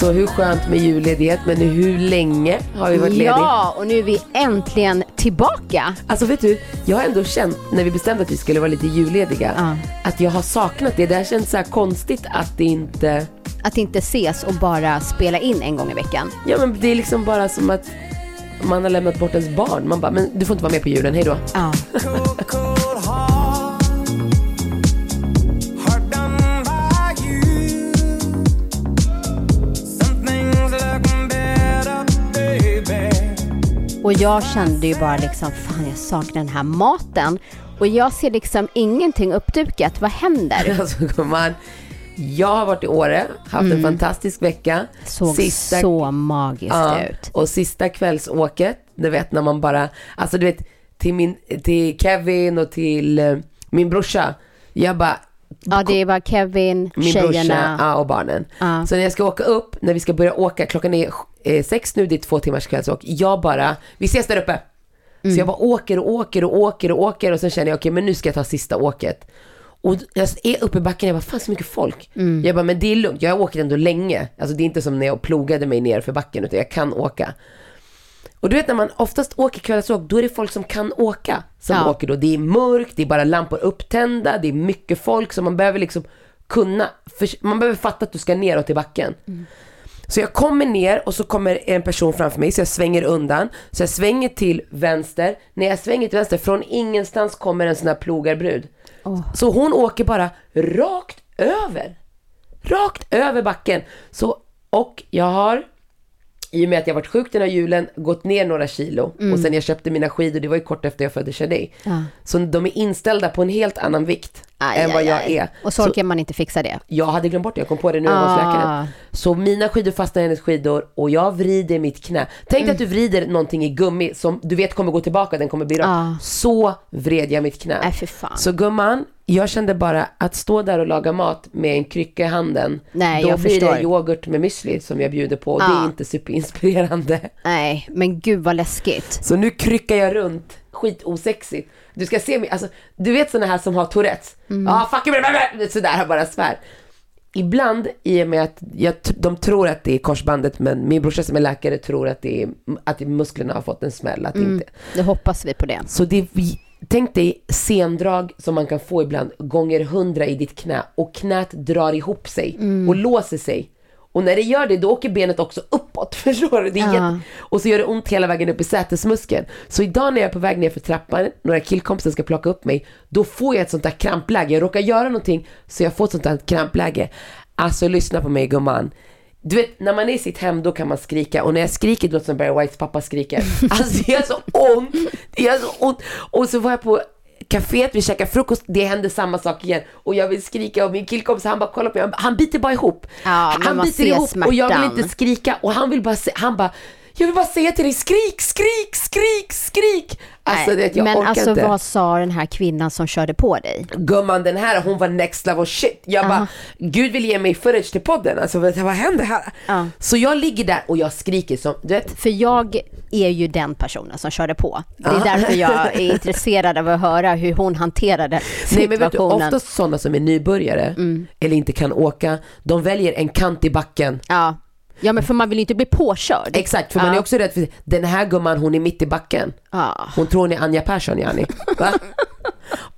Alltså hur skönt med julledighet men hur länge har vi varit lediga? Ja, och nu är vi äntligen tillbaka. Alltså vet du, jag har ändå känt när vi bestämde att vi skulle vara lite jullediga Ja. att jag har saknat det. Det har känts så här konstigt att det inte, Att inte ses och bara spela in en gång i veckan. ja men det är liksom bara som att man har lämnat bort ens barn. Man bara, men du får inte vara med på julen, hej då. Ja. Och jag kände ju bara liksom, fan jag saknar den här maten. Och jag ser liksom ingenting uppdukat. Vad händer? Alltså gumman, jag har varit i Åre, haft en fantastisk vecka. Mm. Såg Sista- så magiskt Ja, ut. och sista kvällsåket, du vet när man bara, alltså du vet till, min, till Kevin och till eh, min brorsa, jag bara, Ja, det var Kevin, min brorsa tjejerna. ja, och barnen. Ja. Så när jag ska åka upp, när vi ska börja åka, klockan är eh, sex nu, det är två timmars kvällsåk, jag bara, vi ses där uppe. Mm. Så jag bara åker och åker och åker och åker och sen känner jag, okej men nu ska jag ta sista åket. Och jag är uppe i backen, jag bara, fan så mycket folk. Mm. Jag bara, men det är lugnt, jag har åkt ändå länge. Alltså det är inte som när jag plogade mig ner för backen, utan jag kan åka. Och du vet när man oftast åker kvällsåk, då är det folk som kan åka. Som Ja. åker då. Det är mörkt, det är bara lampor upptända, det är mycket folk. Så man behöver liksom kunna, man behöver fatta att du ska neråt i backen. Så jag kommer ner och så kommer en person framför mig så jag svänger undan. Så jag svänger till vänster. När jag svänger till vänster, från ingenstans kommer en sån här plogarbrud. Så hon åker bara rakt över. Rakt över backen. Så, och jag har i och med att jag varit sjuk den här julen, gått ner några kilo. Och sen jag köpte mina skidor, det var ju kort efter jag födde Shadej. Ja. Så de är inställda på en helt annan vikt Aj, än vad aj, jag aj. är. Och så orkar man inte fixa det. Jag hade glömt bort det, jag kom på det nu var hos Ah. läkaren. Så mina skidor fastnar i hennes skidor och jag vrider mitt knä. Tänk dig att du vrider någonting i gummi som du vet kommer gå tillbaka, den kommer bli rak. Ah. Så vred jag mitt knä. Fan. Så gumman, jag kände bara att stå där och laga mat med en krycka i handen. Nej, då jag blir förstår. det yoghurt med müsli som jag bjuder på och det Ah. är inte superinspirerande. Nej, men gud vad läskigt. Så nu kryckar jag runt, skitosexigt. Du ska se mig, alltså du vet såna här som har Tourettes? Ja, Mm. ah, fuck you, sådär bara svär. Ibland i och med att jag, de tror att det är korsbandet men min brorsa som är läkare tror att det är att musklerna har fått en smäll. Att det Mm. inte. Då hoppas vi på det. Så det, tänk dig sendrag som man kan få ibland gånger hundra i ditt knä och knät drar ihop sig Mm. och låser sig. Och när det gör det, då åker benet också uppåt. Förstår du? Det är Ja. Och så gör det ont hela vägen upp i sätesmuskeln. Så idag när jag är på väg ner för trappan, några killkompisar ska plocka upp mig, då får jag ett sånt där krampläge. Jag råkar göra någonting, så jag får ett sånt där krampläge. Alltså lyssna på mig gumman. Du vet, när man är i sitt hem då kan man skrika och när jag skriker låter det som Barry Whites pappa skriker. Alltså det gör så ont, det gör så ont. Och så var jag på kaféet, vi käkade frukost, det hände samma sak igen. Och jag vill skrika och min killkompis han bara kollar på mig, han biter bara ihop. Ja, han biter ihop och jag vill smärtan. inte skrika och han vill bara, se, han bara, jag vill bara säga till dig, skrik, skrik, skrik, skrik. Alltså Nej, det, jag men orkar alltså inte. vad sa den här kvinnan som körde på dig? Gumman den här, hon var next level shit. Jag bara, gud vill ge mig footage till podden. Alltså vad, vad händer här? Ja. Så jag ligger där och jag skriker som, du vet, För jag är ju den personen som körde på. Det är därför jag är intresserad av att höra hur hon hanterade Nej men vet du, situationen. oftast sådana som är nybörjare eller inte kan åka, de väljer en kant i backen. Ja. Ja, men för man vill ju inte bli påkörd. Exakt, för man är också rädd för den här gumman hon är mitt i backen. Hon tror hon är Anja Persson yani. Va?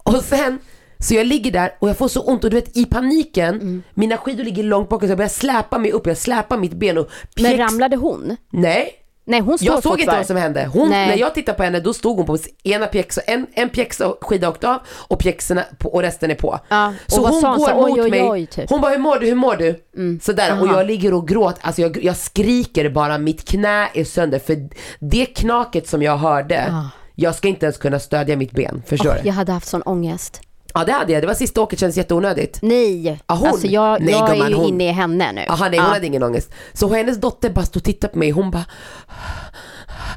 och sen, så jag ligger där och jag får så ont och du vet i paniken, Mm. mina skidor ligger långt bak så jag börjar släpa mig upp, jag släpar mitt ben och Men pjäx- ramlade hon? Nej, Nej, hon står Jag såg inte vad som hände. Hon, Nej. när jag tittade på henne då stod hon på ena pjäxa, en, en pjäxa skida åkte av och pjäxorna på, och resten är på. Ja, Så hon sa går mot oj, oj, mig. oj, typ. Hon bara, hur mår du, hur mår du? Sådär, och jag ligger och gråter, alltså jag, jag skriker bara, mitt knä är sönder. För det knaket som jag hörde, jag ska inte ens kunna stödja mitt ben, förstår Åh, du? jag hade haft sån ångest. Ja det hade jag, det var sista åket, kändes jätteonödigt. Nej, Ja, hon- alltså jag, Nej, jag är gumman, ju hon- inne i henne nu. Jaha nej hon hade ingen ångest. Så hennes dotter bara stod och tittade på mig, hon bara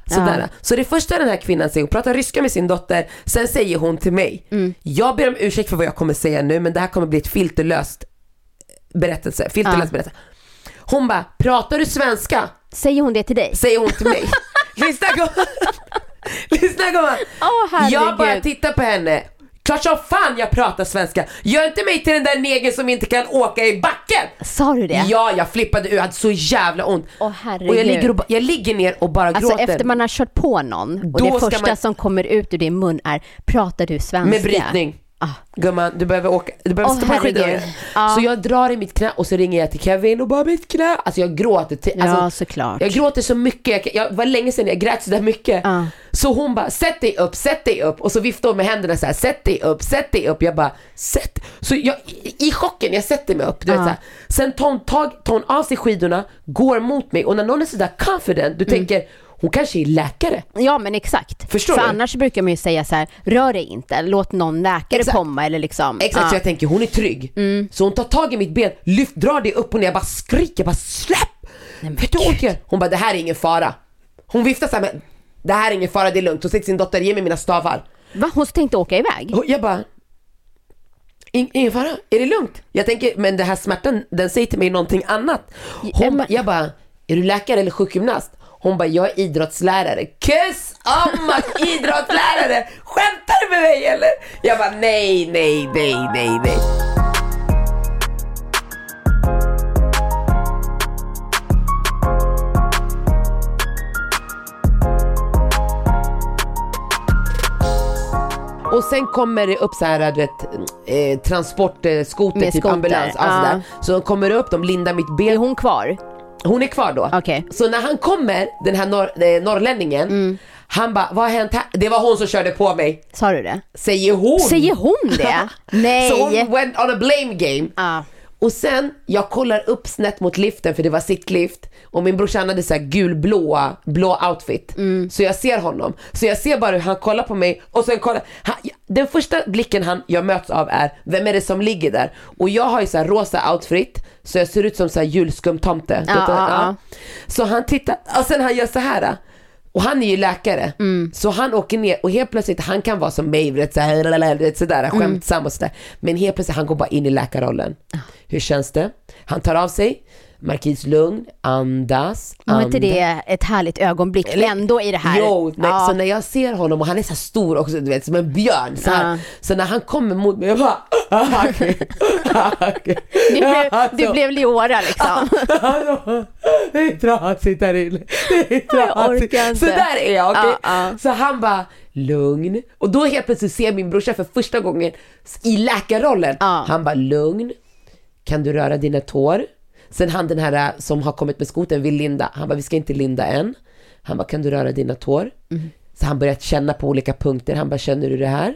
Sådär. Så det första den här kvinnan säger, hon pratar ryska med sin dotter, sen säger hon till mig, Mm. jag ber om ursäkt för vad jag kommer säga nu men det här kommer bli ett filterlöst berättelse, filterlös berättelse. Hon bara, pratar du svenska? Säger hon det till dig? Säger hon till mig. Lyssna gumman. Lyssna gumman. Herregud. jag bara tittar på henne. Klart som fan jag pratar svenska. Gör inte mig till den där negern som inte kan åka i backen. Sa du det? Ja, jag flippade ur, jag hade så jävla ont. Åh, herregud. och jag ligger, och, jag ligger ner och bara Alltså gråter. efter man har kört på någon och Då det första man- som kommer ut ur din mun är pratar du svenska? Med brytning. Ah. Gumman, du behöver åka, du behöver Åh, stå på skidor. Ja. Så jag drar i mitt knä och så ringer jag till Kevin och bara mitt knä. Alltså jag gråter. Till, Ja, alltså, såklart. Jag gråter så mycket, jag, jag var länge sedan jag grät så där mycket. Ja. Så hon bara, sätt dig upp, sätt dig upp. Och så viftar hon med händerna så här, sätt dig upp, sätt dig upp. Jag bara, sätt. Så jag, i, i chocken, jag sätter mig upp. Du vet, så här. Sen tar hon, tag, tar hon av sig skidorna, går mot mig och när någon är sådär confident, Mm. du tänker, hon kanske är läkare. Ja men exakt. Förstår För du? annars brukar man ju säga så här, rör dig inte, låt någon läkare Exakt. komma eller liksom. Exakt. Mm. så jag tänker hon är trygg. Så hon tar tag i mitt ben, lyft, drar det upp och ner, jag bara skriker, jag bara släpp! Vet du hur ont det gör? Hon bara, det här är ingen fara. Hon viftar så här med, det här är ingen fara, det är lugnt. Hon säger till sin dotter, ge mig mina stavar. Va? Hon tänkte åka iväg? Och jag bara, "In- ingen fara, är det lugnt? Jag tänker, men den här smärtan, den säger till mig någonting annat. Hon, men- Jag bara, är du läkare eller sjukgymnast? Hon bara, jag är idrottslärare. Kiss om att idrottslärare! Skämtar du med mig eller? Jag bara, nej, nej, nej, nej, nej. Och sen kommer det upp så här, du vet, eh, transportskoter, typ skoter, ambulans. ja. Alltså där. Så de kommer upp, de lindar mitt Är ben. hon kvar? Hon är kvar då. Okej. Så när han kommer, den här norr, eh, norrlänningen, Mm. han bara, vad har hänt här? Det var hon som körde på mig. Sa du det? Säger hon. Säger hon det? Nej. Så hon went on a blame game. Ja. Och sen, jag kollar upp snett mot liften för det var sittlift och min brorsa hade så här gulblåa, blå outfit. Mm. Så jag ser honom. Så jag ser bara hur han kollar på mig och sen kollar, han, den första blicken han, jag möts av är, vem är det som ligger där? Och jag har ju så här rosa outfit, så jag ser ut som så här julskumtomte. Ja, ja, ja. Så han tittar, och sen han gör så här. Och han är ju läkare, Mm. så han åker ner och helt plötsligt, han kan vara som mig, vet, sådär, skämtsam och sådär. Men helt plötsligt, han går bara in i läkarrollen. Hur känns det? Han tar av sig, Markis lugn, andas, andas. inte det ett härligt ögonblick ändå i det här? Jo, nej, ja. så när jag ser honom och han är så stor också, du vet, som en björn. Så, här. Ja. så när han kommer mot mig, jag bara... ah, okej. du, blev, du Alltså. blev Leora liksom. det är trasigt där inne. Det är Jag orkar trasigt. Så där är jag, okej? Ja. Så han bara, lugn. Och då helt plötsligt ser jag min brorsa för första gången i läkarrollen. Han bara, lugn. Kan du röra dina tår? Sen han den här äh, som har kommit med skoten vill linda. Han bara, vi ska inte linda än. Han bara, kan du röra dina tår? Mm. Så han började känna på olika punkter. Han bara, känner du det här?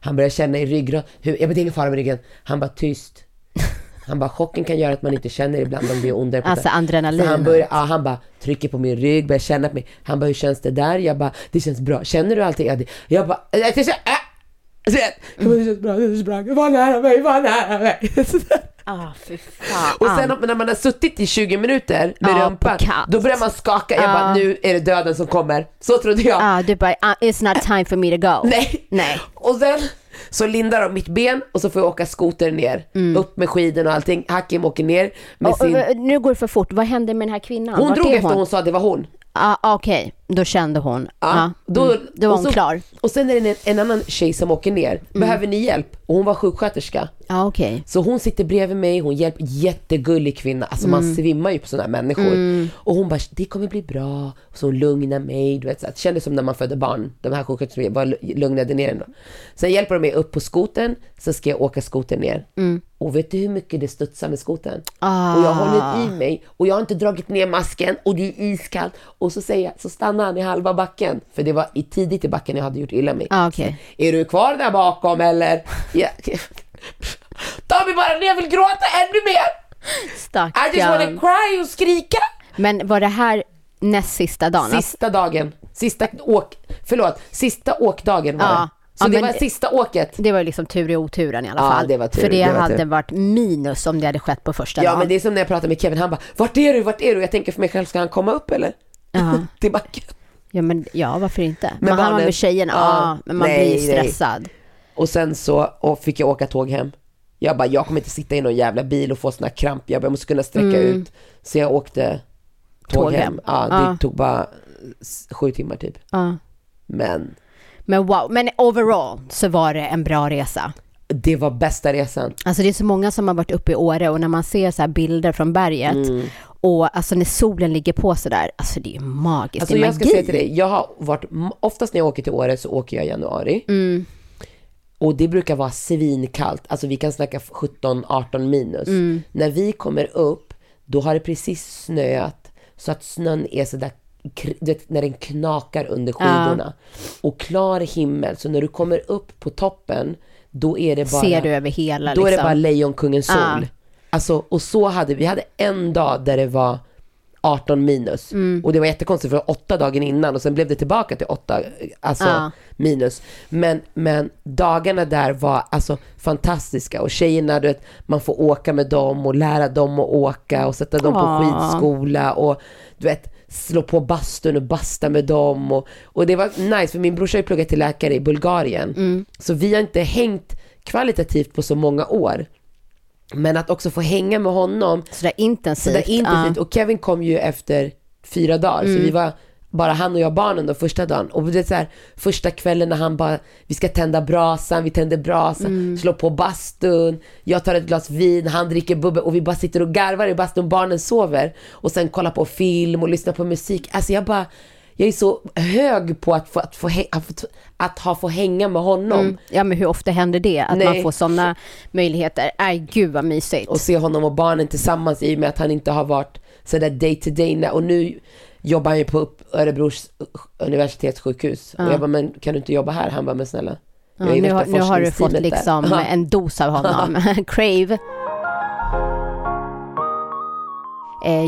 Han började känna i ryggrad. Hur, jag vet ingen fara med ryggen. Han bara, tyst. Han bara, chocken kan göra att man inte känner ibland om det är ondare. Alltså det." adrenalin. Så han, börjar, ja, han bara trycker på min rygg, börjar känna på mig. Han bara, hur känns det där? Jag bara, det känns bra. Känner du allting? Ja, det- Jag bara, det känns, äh. Så jag, jag det känns bra, känns bra. Var nära mig, var nära mig. Ah, fan. Och sen när man har suttit i 20 minuter med Ja, rumpan, då börjar man skaka. Jag Ja. bara, nu är det döden som kommer. Så trodde jag. Ah, du bara, ah, it's not time for me to go. Nej. Nej. Och sen så lindar de mitt ben och så får jag åka skoter ner. Upp med skidorna och allting. Hakim åker ner med Mm. Och, sin... och, nu går det för fort. Vad hände med den här kvinnan? Hon Vart drog efter hon sa att det var hon. Ah, Okej, Då kände hon, Ja, då- mm, då var hon så- klar. Och sen är det en, en annan tjej som åker ner. Behöver ni hjälp? Och hon var sjuksköterska. Ja, okej. Så hon sitter bredvid mig, hon hjälper, jättegullig kvinna. Alltså man svimmar ju på sådana här människor. Och hon bara, det kommer bli bra. Och så hon lugnar mig. Du vet, så att, det kändes som när man födde barn. De här sjuksköterskorna var lugnade ner ändå. Sen hjälper de mig upp på skoten, sen ska jag åka skoten ner. Och vet du hur mycket det studsar med skoten? Ah. Och jag håller i mig och jag har inte dragit ner masken och det är iskallt. Och så säger jag, så stannar han i halva backen. För det var i tidigt i backen jag hade gjort illa mig. Ah, okej. Är du kvar där bakom eller? Ja. Ta mig bara ner, jag vill gråta ännu mer! I just wanna Stackarn. cry och skrika! Men var det här näst sista dagen? Alltså, Sista dagen, sista åk, förlåt, sista åkdagen var Ja. det. Så Ja, det var sista åket. Det var liksom tur i oturen i alla Ja, fall. det var tur, För det, det var hade tur. varit minus om det hade skett på första Ja dagen. men det är som när jag pratar med Kevin, han bara Vart är du, vart är du? Jag tänker för mig själv, ska han komma upp eller? Ja. Till backen. Ja, men ja, varför inte? Men var barnen- med tjejerna, Ja, men man nej, blir ju nej. stressad. Och sen så och fick jag åka tåg hem. Jag bara, jag kommer inte sitta i någon jävla bil och få såna kramp. Jag bara, jag måste kunna sträcka ut. Så jag åkte tåg, Tåg hem. hem. Ja, det Ja. tog bara sju timmar typ. Ja. Men Men wow, men overall så var det en bra resa. det var bästa resan. Alltså det är så många som har varit uppe i Åre och när man ser så bilder från berget Mm. Och alltså när solen ligger på så där, alltså det är magiskt, Alltså det är jag ska magi. säga till dig, jag har varit, oftast när jag åker till Åre så åker jag i januari. Mm. Och det brukar vara svinkallt, alltså vi kan snacka 17-18 minus. Mm. När vi kommer upp, då har det precis snöat så att snön är sådär, vet, när den knakar under skidorna. Och klar himmel, så när du kommer upp på toppen, då är det bara... Ser du över hela Då är det liksom. bara Lejonkungens sol. Ja. Alltså, och så hade vi, hade en dag där det var 18 minus. Mm. Och det var jättekonstigt för det var åtta dagen innan och sen blev det tillbaka till åtta alltså, Ja. minus. Men, men dagarna där var alltså fantastiska och tjejerna, du vet, man får åka med dem och lära dem att åka och sätta dem på Ja. skidskola och du vet, slå på bastun och basta med dem. Och, och det var nice för min brorsa har ju pluggat till läkare i Bulgarien. Mm. Så vi har inte hängt kvalitativt på så många år. Men att också få hänga med honom Sådär intensivt. sådär intensivt. Och Kevin kom ju efter fyra dagar, Mm. så vi var bara han och jag barnen då första dagen. Och det är så här, första kvällen när han bara, vi ska tända brasan, vi tänder brasan, Mm. slår på bastun, jag tar ett glas vin, han dricker bubbel och vi bara sitter och garvar i bastun, barnen sover. Och sen kollar på film och lyssnar på musik. Alltså jag bara, jag är så hög på att få, att få, att, att ha få hänga med honom. Mm. Ja men hur ofta händer det? Att Nej. man får sådana möjligheter? Nej gud vad mysigt. och se honom och barnen tillsammans i och med att han inte har varit sådär day to day. Och nu jobbar han ju på Örebros universitetssjukhus. Och jag bara, men kan du inte jobba här? Han bara, men snälla. Ja, nu, har, nu har du fått där. liksom Ja. en dos av honom. Crave.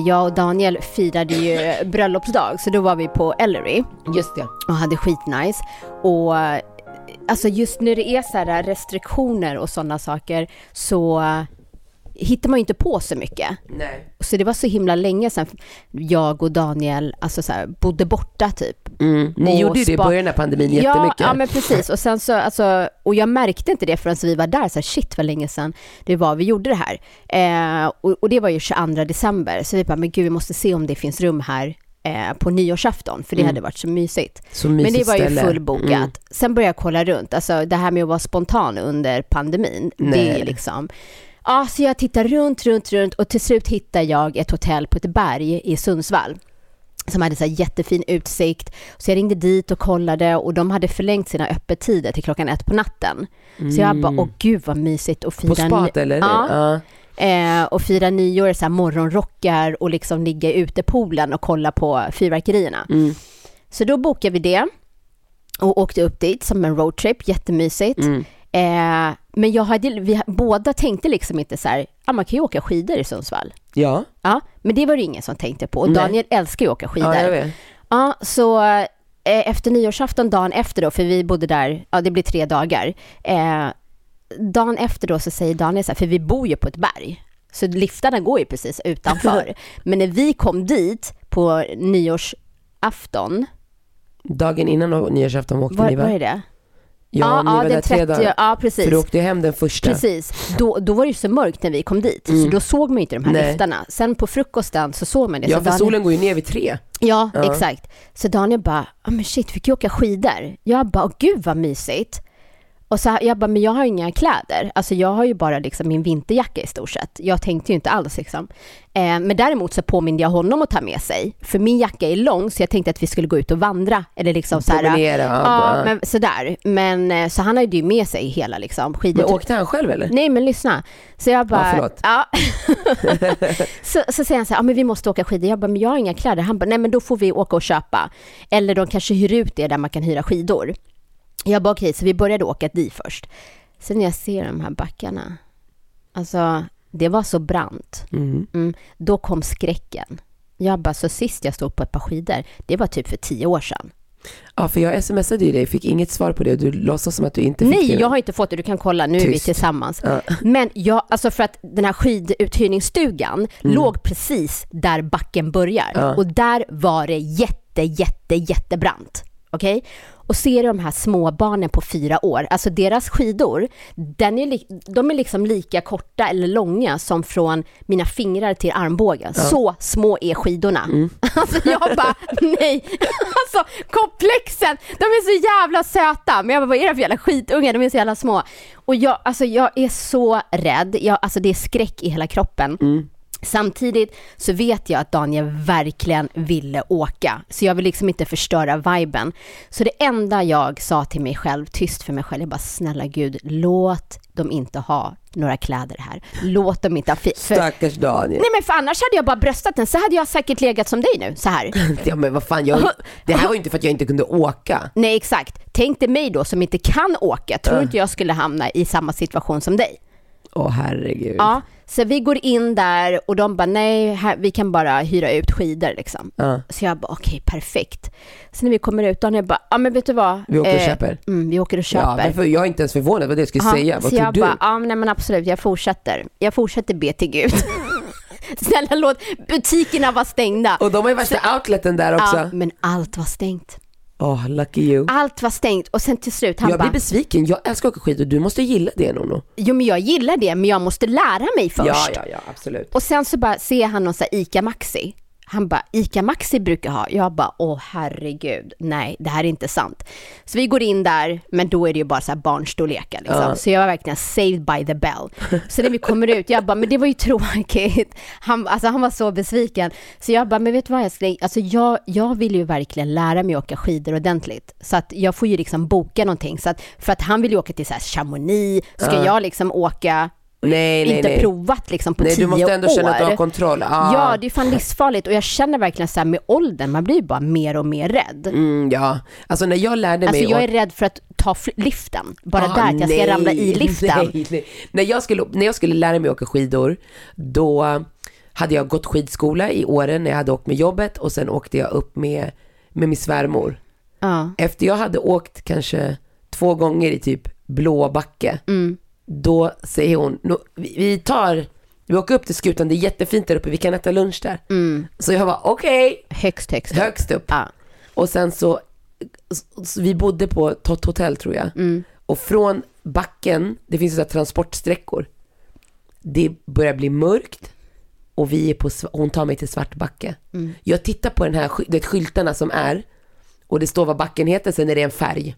Jag och Daniel firade ju bröllopsdag så då var vi på Ellery Just det. och hade skitnice. Och eh, alltså just när det är så här restriktioner och sådana saker så eh, hittar man ju inte på så mycket. Nej. Så det var så himla länge sedan jag och Daniel alltså så här, bodde borta typ. Mm. Ni Och gjorde ju det i början av pandemin Ja, jättemycket. ja men precis. Och sen så, alltså, och jag märkte inte det förrän vi var där, så här, shit vad länge sedan det var vi gjorde det här. Eh, och, och det var ju 22 december, så vi bara, men gud vi måste se om det finns rum här eh, på nyårsafton, för det hade varit så mysigt. Så Men mysigt det var ju fullbokat. Mm. Sen började jag kolla runt, alltså det här med att vara spontan under pandemin, det Nej. är liksom Ja, så jag tittar runt, runt, runt och till slut hittar jag ett hotell på ett berg i Sundsvall som hade så jättefin utsikt. Så jag ringde dit och kollade och de hade förlängt sina öppettider till klockan ett på natten. Så jag bara, åh gud vad mysigt att fira Mm. På spat eller? Ja, ja. eh, och fira nyår, så här morgonrockar och liksom ligga ute i poolen och kolla på fyrverkerierna. Mm. Så då bokade vi det och åkte upp dit som en roadtrip, jättemysigt. Mm. Eh, men jag hade, vi båda tänkte liksom inte så här, ja man kan ju åka skidor i Sundsvall. Ja. Ja, men det var det ingen som tänkte på. Och Nej. Daniel älskar ju att åka skidor. ja, jag vet. Ja, så eh, efter nyårsafton, dagen efter då, för vi bodde där, ja det blir tre dagar. Eh, dagen efter då så säger Daniel så här, för vi bor ju på ett berg, så liftarna går ju precis utanför. Men när vi kom dit på nyårsafton, Dagen innan nyårsafton åkte var, ni va? var är det? Ja, ni var där den tre 30, dagar. ja precis. För du åkte hem den första. Precis, då, då var det ju så mörkt när vi kom dit, så då såg man ju inte de här Mm. Nej. liftarna. Sen på frukosten så såg man det. Ja, så för Daniel- solen går ju ner vid tre. Ja, exakt. Så Daniel bara, ah, men shit, fick jag åka skidor? Jag bara, åh gud vad mysigt. Och så jag bara, men jag har inga kläder. Alltså jag har ju bara liksom min vinterjacka i stort sett. Jag tänkte ju inte alls liksom. Eh, men däremot så påminde jag honom att ta med sig. För min jacka är lång så jag tänkte att vi skulle gå ut och vandra. Eller liksom så här, Promenera, ja, Ja, men sådär. Men eh, så han hade ju med sig hela liksom skidor. Men åkte han själv eller? Nej men lyssna. Så jag bara, förlåt. ja. så, så säger han så här, ja men vi måste åka skidor. Jag bara, men jag har inga kläder. Han bara, nej men då får vi åka och köpa. Eller de kanske hyr ut det där man kan hyra skidor. Jag bara, okej, så vi började åka dit först. Sen när jag ser de här backarna, alltså det var så brant. Mm. Mm, då kom skräcken. Jag bara, så sist jag stod på ett par skidor, det var typ för tio år sedan. Ja, för jag smsade ju dig, fick inget svar på det och du låtsas som att du inte fick Nej, det. jag har inte fått det. Du kan kolla, nu är vi Tyst. tillsammans. Ja. Men jag, alltså för att den här skiduthyrningsstugan Mm. låg precis där backen börjar. Ja. Och där var det jätte, jätte, jättebrant. Okej? Och ser du de här små barnen på fyra år, alltså deras skidor, den är de är liksom lika korta eller långa som från mina fingrar till armbågen. Så små är skidorna. Mm. Alltså jag bara, nej. Alltså komplexen, de är så jävla söta. Men jag bara, vad är det för jävla skitungar? De är så jävla små. Och jag, alltså jag är så rädd. Jag, alltså det är skräck i hela kroppen. Samtidigt så vet jag att Daniel verkligen ville åka, så jag vill liksom inte förstöra viben. Så det enda jag sa till mig själv, tyst för mig själv, jag bara snälla gud, låt dem inte ha några kläder här. Låt dem inte ha fi- för, Stackars Daniel. Nej men för annars hade jag bara bröstat den, så hade jag säkert legat som dig nu, så här. Ja men vad fan, jag, det här var ju inte för att jag inte kunde åka. Nej exakt. Tänk dig mig då som inte kan åka, tror inte jag skulle hamna i samma situation som dig. Åh herregud. Ja, så vi går in där och de bara nej, här, vi kan bara hyra ut skidor liksom. Ja. Så jag bara okej, perfekt. Så när vi kommer ut, Daniel bara, ja men vet du vad? Vi åker och köper. Mm, vi åker och Ja, köper. varför, jag är inte ens förvånad vad det jag skulle Ja, säga. Vad så tror jag du? bara, ja men, nej, men absolut, jag fortsätter. Jag fortsätter be till Gud. Snälla låt butikerna vara stängda. Och de har ju värsta outleten där också. Ja, men allt var stängt. Åh, lucky you. Allt var stängt och sen till slut han jag bara, blir besviken, jag älskar att åka skidor, du måste gilla det Nono. jo men jag gillar det men jag måste lära mig först. Ja, ja, ja, absolut. Och sen så bara ser han någon så här ICA Maxi. Han bara, ICA Maxi brukar ha. Jag bara, åh herregud, nej, det här är inte sant. Så vi går in där, men då är det ju bara så här barnstorlekar liksom. Så jag var verkligen saved by the bell. Så när vi kommer ut, jag bara, men det var ju tråkigt. Han, alltså, han var så besviken. Så jag bara, men vet du vad älskling, alltså jag, jag vill ju verkligen lära mig åka skidor ordentligt. Så att jag får ju liksom boka någonting. Så att, för att han vill ju åka till så här Chamonix, ska jag liksom åka Nej, nej, inte nej. provat liksom på Nej, tio du måste ändå år. känna att du har kontroll. Ah. Ja, det är fan livsfarligt och jag känner verkligen så här med åldern, man blir ju bara mer och mer rädd. Mm, ja, alltså när jag lärde Alltså mig jag att- är rädd för att ta liften, bara Ah, där, att jag ska nej, ramla i liften. Nej, nej. När, jag skulle, när jag skulle lära mig åka skidor, då hade jag gått skidskola i åren när jag hade åkt med jobbet och sen åkte jag upp med, med min svärmor. Ja. Efter jag hade åkt kanske två gånger i typ blå backe, Mm. Då säger hon, "Nå, vi, tar, vi åker upp till skutan, det är jättefint där uppe, vi kan äta lunch där. Så jag var okej, Högst, högst. upp. högst upp. Ja. Och sen så, så vi bodde på ett hotell tror jag. Och från backen, det finns ju transportsträckor. Det börjar bli mörkt och vi är på, hon tar mig till Svartbacke. Jag tittar på den här det skyltarna som är och det står vad backen heter, sen är det en färg.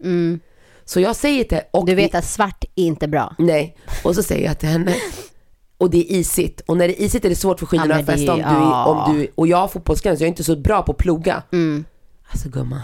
Så jag säger till och Du vet att svart är inte bra. Nej, och så säger jag till henne, och det är isigt. Och när det är isigt är det svårt för skidorna Ja, att fästa om, du, ja. om du, och jag har fotbollsgräns, jag är inte så bra på att ploga. Alltså gumman,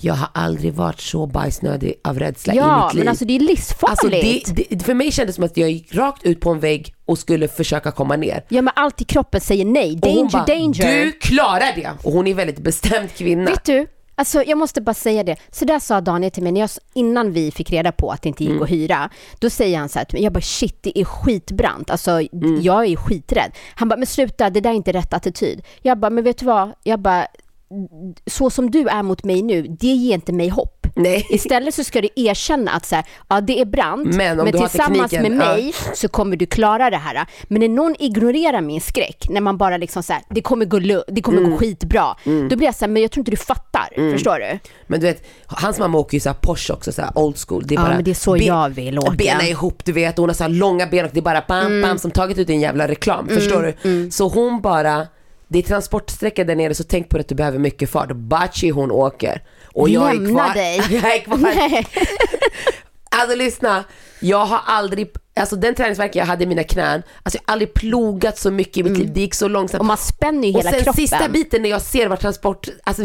jag har aldrig varit så bajsnödig av rädsla i Ja, mitt liv. men alltså det är Alltså, livsfarligt. det, det, för mig kändes det som att jag gick rakt ut på en vägg och skulle försöka komma ner. Ja, men allt i kroppen säger nej. Och hon Danger, bara, danger. Du klarar det! Och hon är en väldigt bestämd kvinna. Vet du, alltså jag måste bara säga det. Så där sa Daniel till mig när jag, innan vi fick reda på att det inte gick Mm. att hyra. Då säger han så här till mig, jag bara shit det är skitbrant. Alltså Mm. jag är skiträdd. Han bara, men sluta det där är inte rätt attityd. Jag bara, men vet du vad? Jag bara, så som du är mot mig nu, det ger inte mig hopp. Nej. Istället så ska du erkänna att så här, ja det är brant, Men har tillsammans med tekniken, ja. mig så kommer du klara det här. Men när någon ignorerar min skräck, när man bara liksom så här, det kommer gå, det kommer Mm. gå skitbra. Då blir jag så här, men jag tror inte du fattar. Förstår du? Men du vet, hans mamma åker ju så här Porsche också, så här old school. Det är Ja, bara men det är så jag vill åka. Mm. Bena ihop, du vet. Hon har så här långa ben och det är bara bam, bam som tagit ut en jävla reklam. Förstår du? Så hon bara det är transportsträcka där nere så tänk på att du behöver mycket fart. Bachi hon åker. Och jag är Lämna kvar. dig. jag är kvar. Nej. Alltså lyssna, jag har aldrig, alltså den träningsvärken jag hade i mina knän, alltså jag har aldrig plogat så mycket i mitt liv, det gick så långsamt. Mm. Och man spänner ju Och hela sen kroppen. sista biten när jag ser var transport, alltså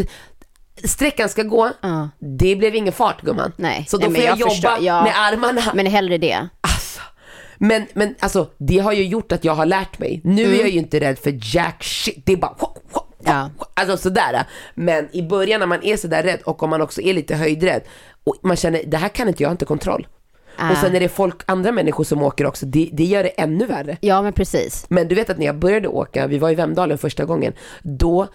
sträckan ska gå, Ja. det blev ingen fart gumman. Nej, Så då nej, får jag, jag jobba förstår, ja. med armarna. Men hellre det. Alltså, men, men alltså det har ju gjort att jag har lärt mig. Nu är jag ju inte rädd för jack shit, det är bara Ja. Alltså sådär. Men i början när man är sådär rädd och om man också är lite höjdrädd och man känner det här kan inte jag, har inte kontroll. Ah. Och sen är det folk, andra människor som åker också, det, det gör det ännu värre. Ja, men precis. Men du vet att när jag började åka, vi var i Vemdalen första gången, då,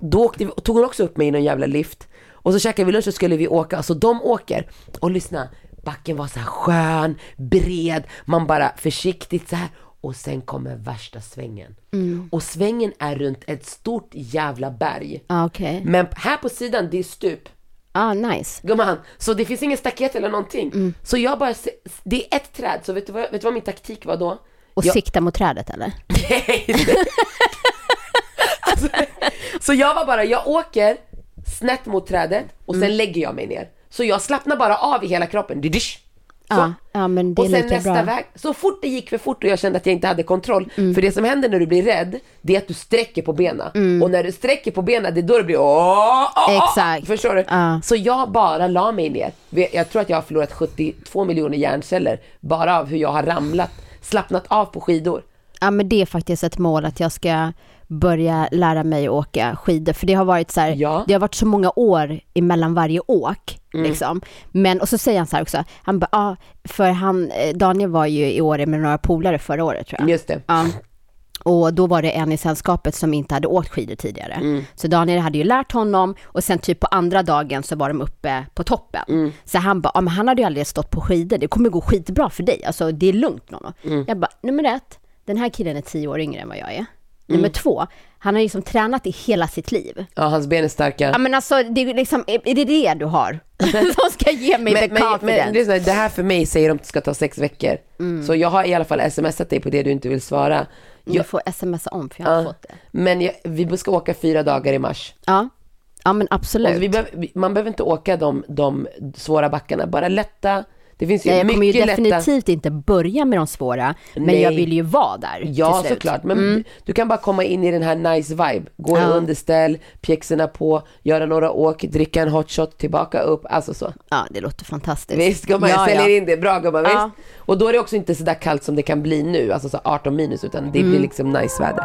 då vi, tog hon också upp mig i någon jävla lift. Och så käkade vi lunch och skulle vi åka, alltså de åker. Och lyssna, backen var så här skön, bred, man bara försiktigt så här. Och sen kommer värsta svängen. Och svängen är runt ett stort jävla berg. Ja, okej. Men här på sidan, det är stup. Ah, nice. Gumman, så det finns ingen staket eller någonting. Så jag bara, det är ett träd, så vet du vad, vet du vad min taktik var då? Och jag, sikta mot trädet eller? alltså, så jag var bara, jag åker snett mot trädet och sen Mm. lägger jag mig ner. Så jag slappnar bara av i hela kroppen. Didish. Så. Ja, ja, men det och sen lika nästa bra. väg, så fort det gick för fort och jag kände att jag inte hade kontroll. Mm. För det som händer när du blir rädd, det är att du sträcker på benen. Och när du sträcker på benen, det är då det blir åh, åh. Mm. Exakt. Förstår du? Ja. Så jag bara la mig ner. Jag tror att jag har förlorat 72 miljoner hjärnceller bara av hur jag har ramlat, slappnat av på skidor. Ja, men det är faktiskt ett mål att jag ska börja lära mig åka skidor. För det har varit så här, Ja. det har varit så många år emellan varje åk. Mm. Liksom. Men, och så säger han så här också, han bara, ja, för han, eh, Daniel var ju i Åre med några polare förra året tror jag. Just det. Ja. Och då var det en i sällskapet som inte hade åkt skidor tidigare. Så Daniel hade ju lärt honom och sen typ på andra dagen så var de uppe på toppen. Så han bara, ja, men han hade ju aldrig stått på skidor, det kommer gå skitbra för dig, alltså det är lugnt Nono. Jag bara, nummer ett, den här killen är tio år yngre än vad jag är. Nummer två, han har ju liksom tränat i hela sitt liv. Ja, hans ben är starka. Ja men alltså, det är, liksom, är det det du har? som ska ge mig the men, men, confidence? men lyssna, det här för mig säger de att det ska ta sex veckor. Så jag har i alla fall smsat dig på det du inte vill svara. du Jag, får smsa om för jag har ja, fått det. men jag, vi ska åka fyra dagar i mars. Ja, ja men absolut. Vi behöver, man behöver inte åka de, de svåra backarna, bara lätta. Det finns ju Nej, jag kommer ju mycket lätta. definitivt inte börja med de svåra, men Nej. jag vill ju vara där Ja, till slut. såklart. Men du kan bara komma in i den här nice vibe. Gå i Ja. underställ, pjäxorna på, göra några åk, dricka en hot shot, tillbaka upp. Alltså så. Ja, det låter fantastiskt. Visst gumman, jag ja, säljer ja. in det. Bra gumman, visst. Och då är det också inte så där kallt som det kan bli nu, alltså så 18 minus, utan det Mm. blir liksom nice väder.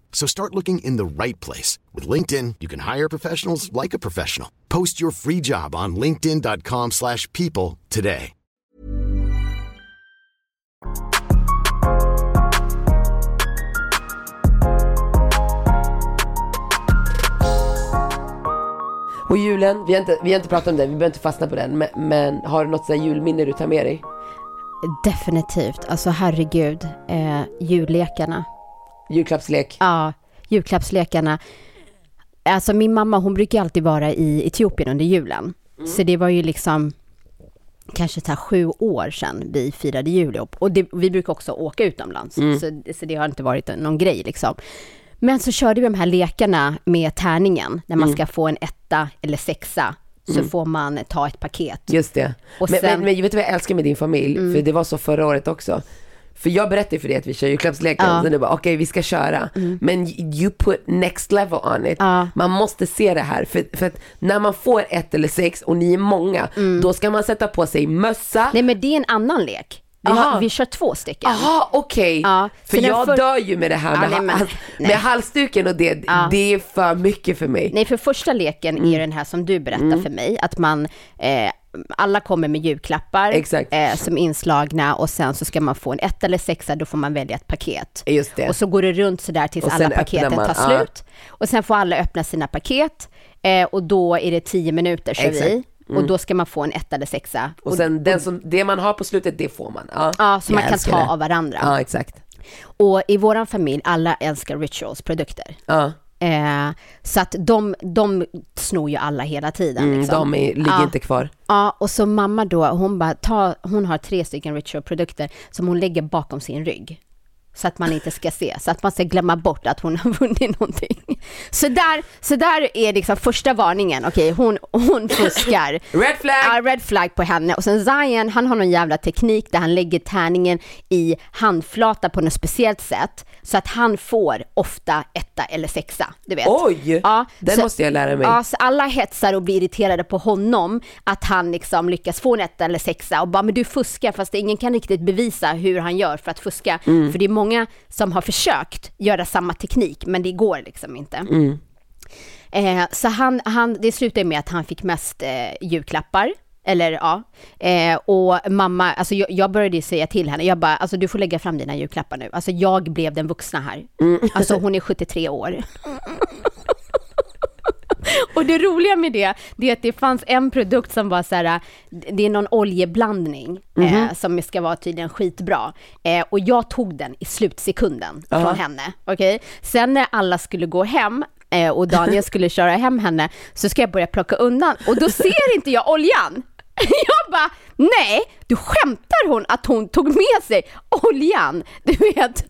So start looking in the right place. With LinkedIn, you can hire professionals like a professional. Post your free job on linkedin.com/people slash people today. Och julen, vi har inte, vi har inte pratat om den, vi behöver inte fastna på den, men, men har du något sådär julminne du tar med dig? Definitivt. Alltså herregud, eh, jullekarna. Julklappslek? Ja, julklappslekarna. Alltså min mamma hon brukar alltid vara i Etiopien under julen. Så det var ju liksom kanske så här sju år sedan vi firade jul ihop. Och det, vi brukar också åka utomlands. Så, så det har inte varit någon grej liksom. Men så körde vi de här lekarna med tärningen. När man ska få en etta eller sexa. Så får man ta ett paket. Just det. Och men, sen- men, men vet du vad jag älskar med din familj? För det var så förra året också. För jag berättade för dig att vi kör julklappsleken, Ja. Mm. så du bara okej vi ska köra. Men you put next level on it. Ja. Man måste se det här, för, för att när man får ett eller sex och ni är många, då ska man sätta på sig mössa. Mm. Nej men det är en annan lek. Vi, har, vi kör två stycken. Jaha okej, Ja, för jag för- dör ju med det här Ja, med, nej, men- med halsduken och det, Ja. det är för mycket för mig. Nej, för första leken Mm. är den här som du berättar för mig, att man eh, alla kommer med julklappar eh, som är inslagna och sen så ska man få en ett eller sexa, då får man välja ett paket. Och så går det runt sådär tills Och alla paketen man, tar ja. slut. Och sen får alla öppna sina paket eh, och då är det tio minuter kör Exakt. Mm. vi. Och då ska man få en ett eller sexa. Och sen den som, det man har på slutet, det får man. Ja, Ja, så man kan ta det. av varandra. Ja, exakt. Och i våran familj, alla älskar Rituals-produkter. Ja. Eh, så att de, de snor ju alla hela tiden. Mm, liksom. de är, ligger Ja. inte kvar. Ja, och så mamma då, hon bara, ta, hon har tre stycken Ritual-produkter som hon lägger bakom sin rygg. Så att man inte ska se, så att man ska glömma bort att hon har vunnit någonting. Så där, så där är liksom första varningen, okej, hon, hon fuskar. Red flag! Ja, red flag på henne. Och sen Zion, han har någon jävla teknik där han lägger tärningen i handflata på något speciellt sätt. Så att han får ofta etta eller sexa, du vet. Oj! Ja, Den så- måste jag lära mig. Ja, så alla hetsar och blir irriterade på honom att han liksom lyckas få en etta eller sexa och bara men du fuskar fast ingen kan riktigt bevisa hur han gör för att fuska. Mm. För det är många som har försökt göra samma teknik men det går liksom inte. Mm. Eh, så han, han, det slutade med att han fick mest eh, julklappar. Eller ja, eh, och mamma, alltså jag, jag började ju säga till henne, jag bara, alltså du får lägga fram dina julklappar nu. Alltså jag blev den vuxna här. Alltså hon är 73 år. Och det roliga med det, det är att det fanns en produkt som var så här, det är någon oljeblandning eh, som ska vara tydligen skitbra. Eh, och jag tog den i slutsekunden från henne. Okej? Sen när alla skulle gå hem eh, och Daniel skulle köra hem henne så ska jag börja plocka undan och då ser inte jag oljan. Jag bara, nej, du skämtar hon att hon tog med sig oljan? Du vet.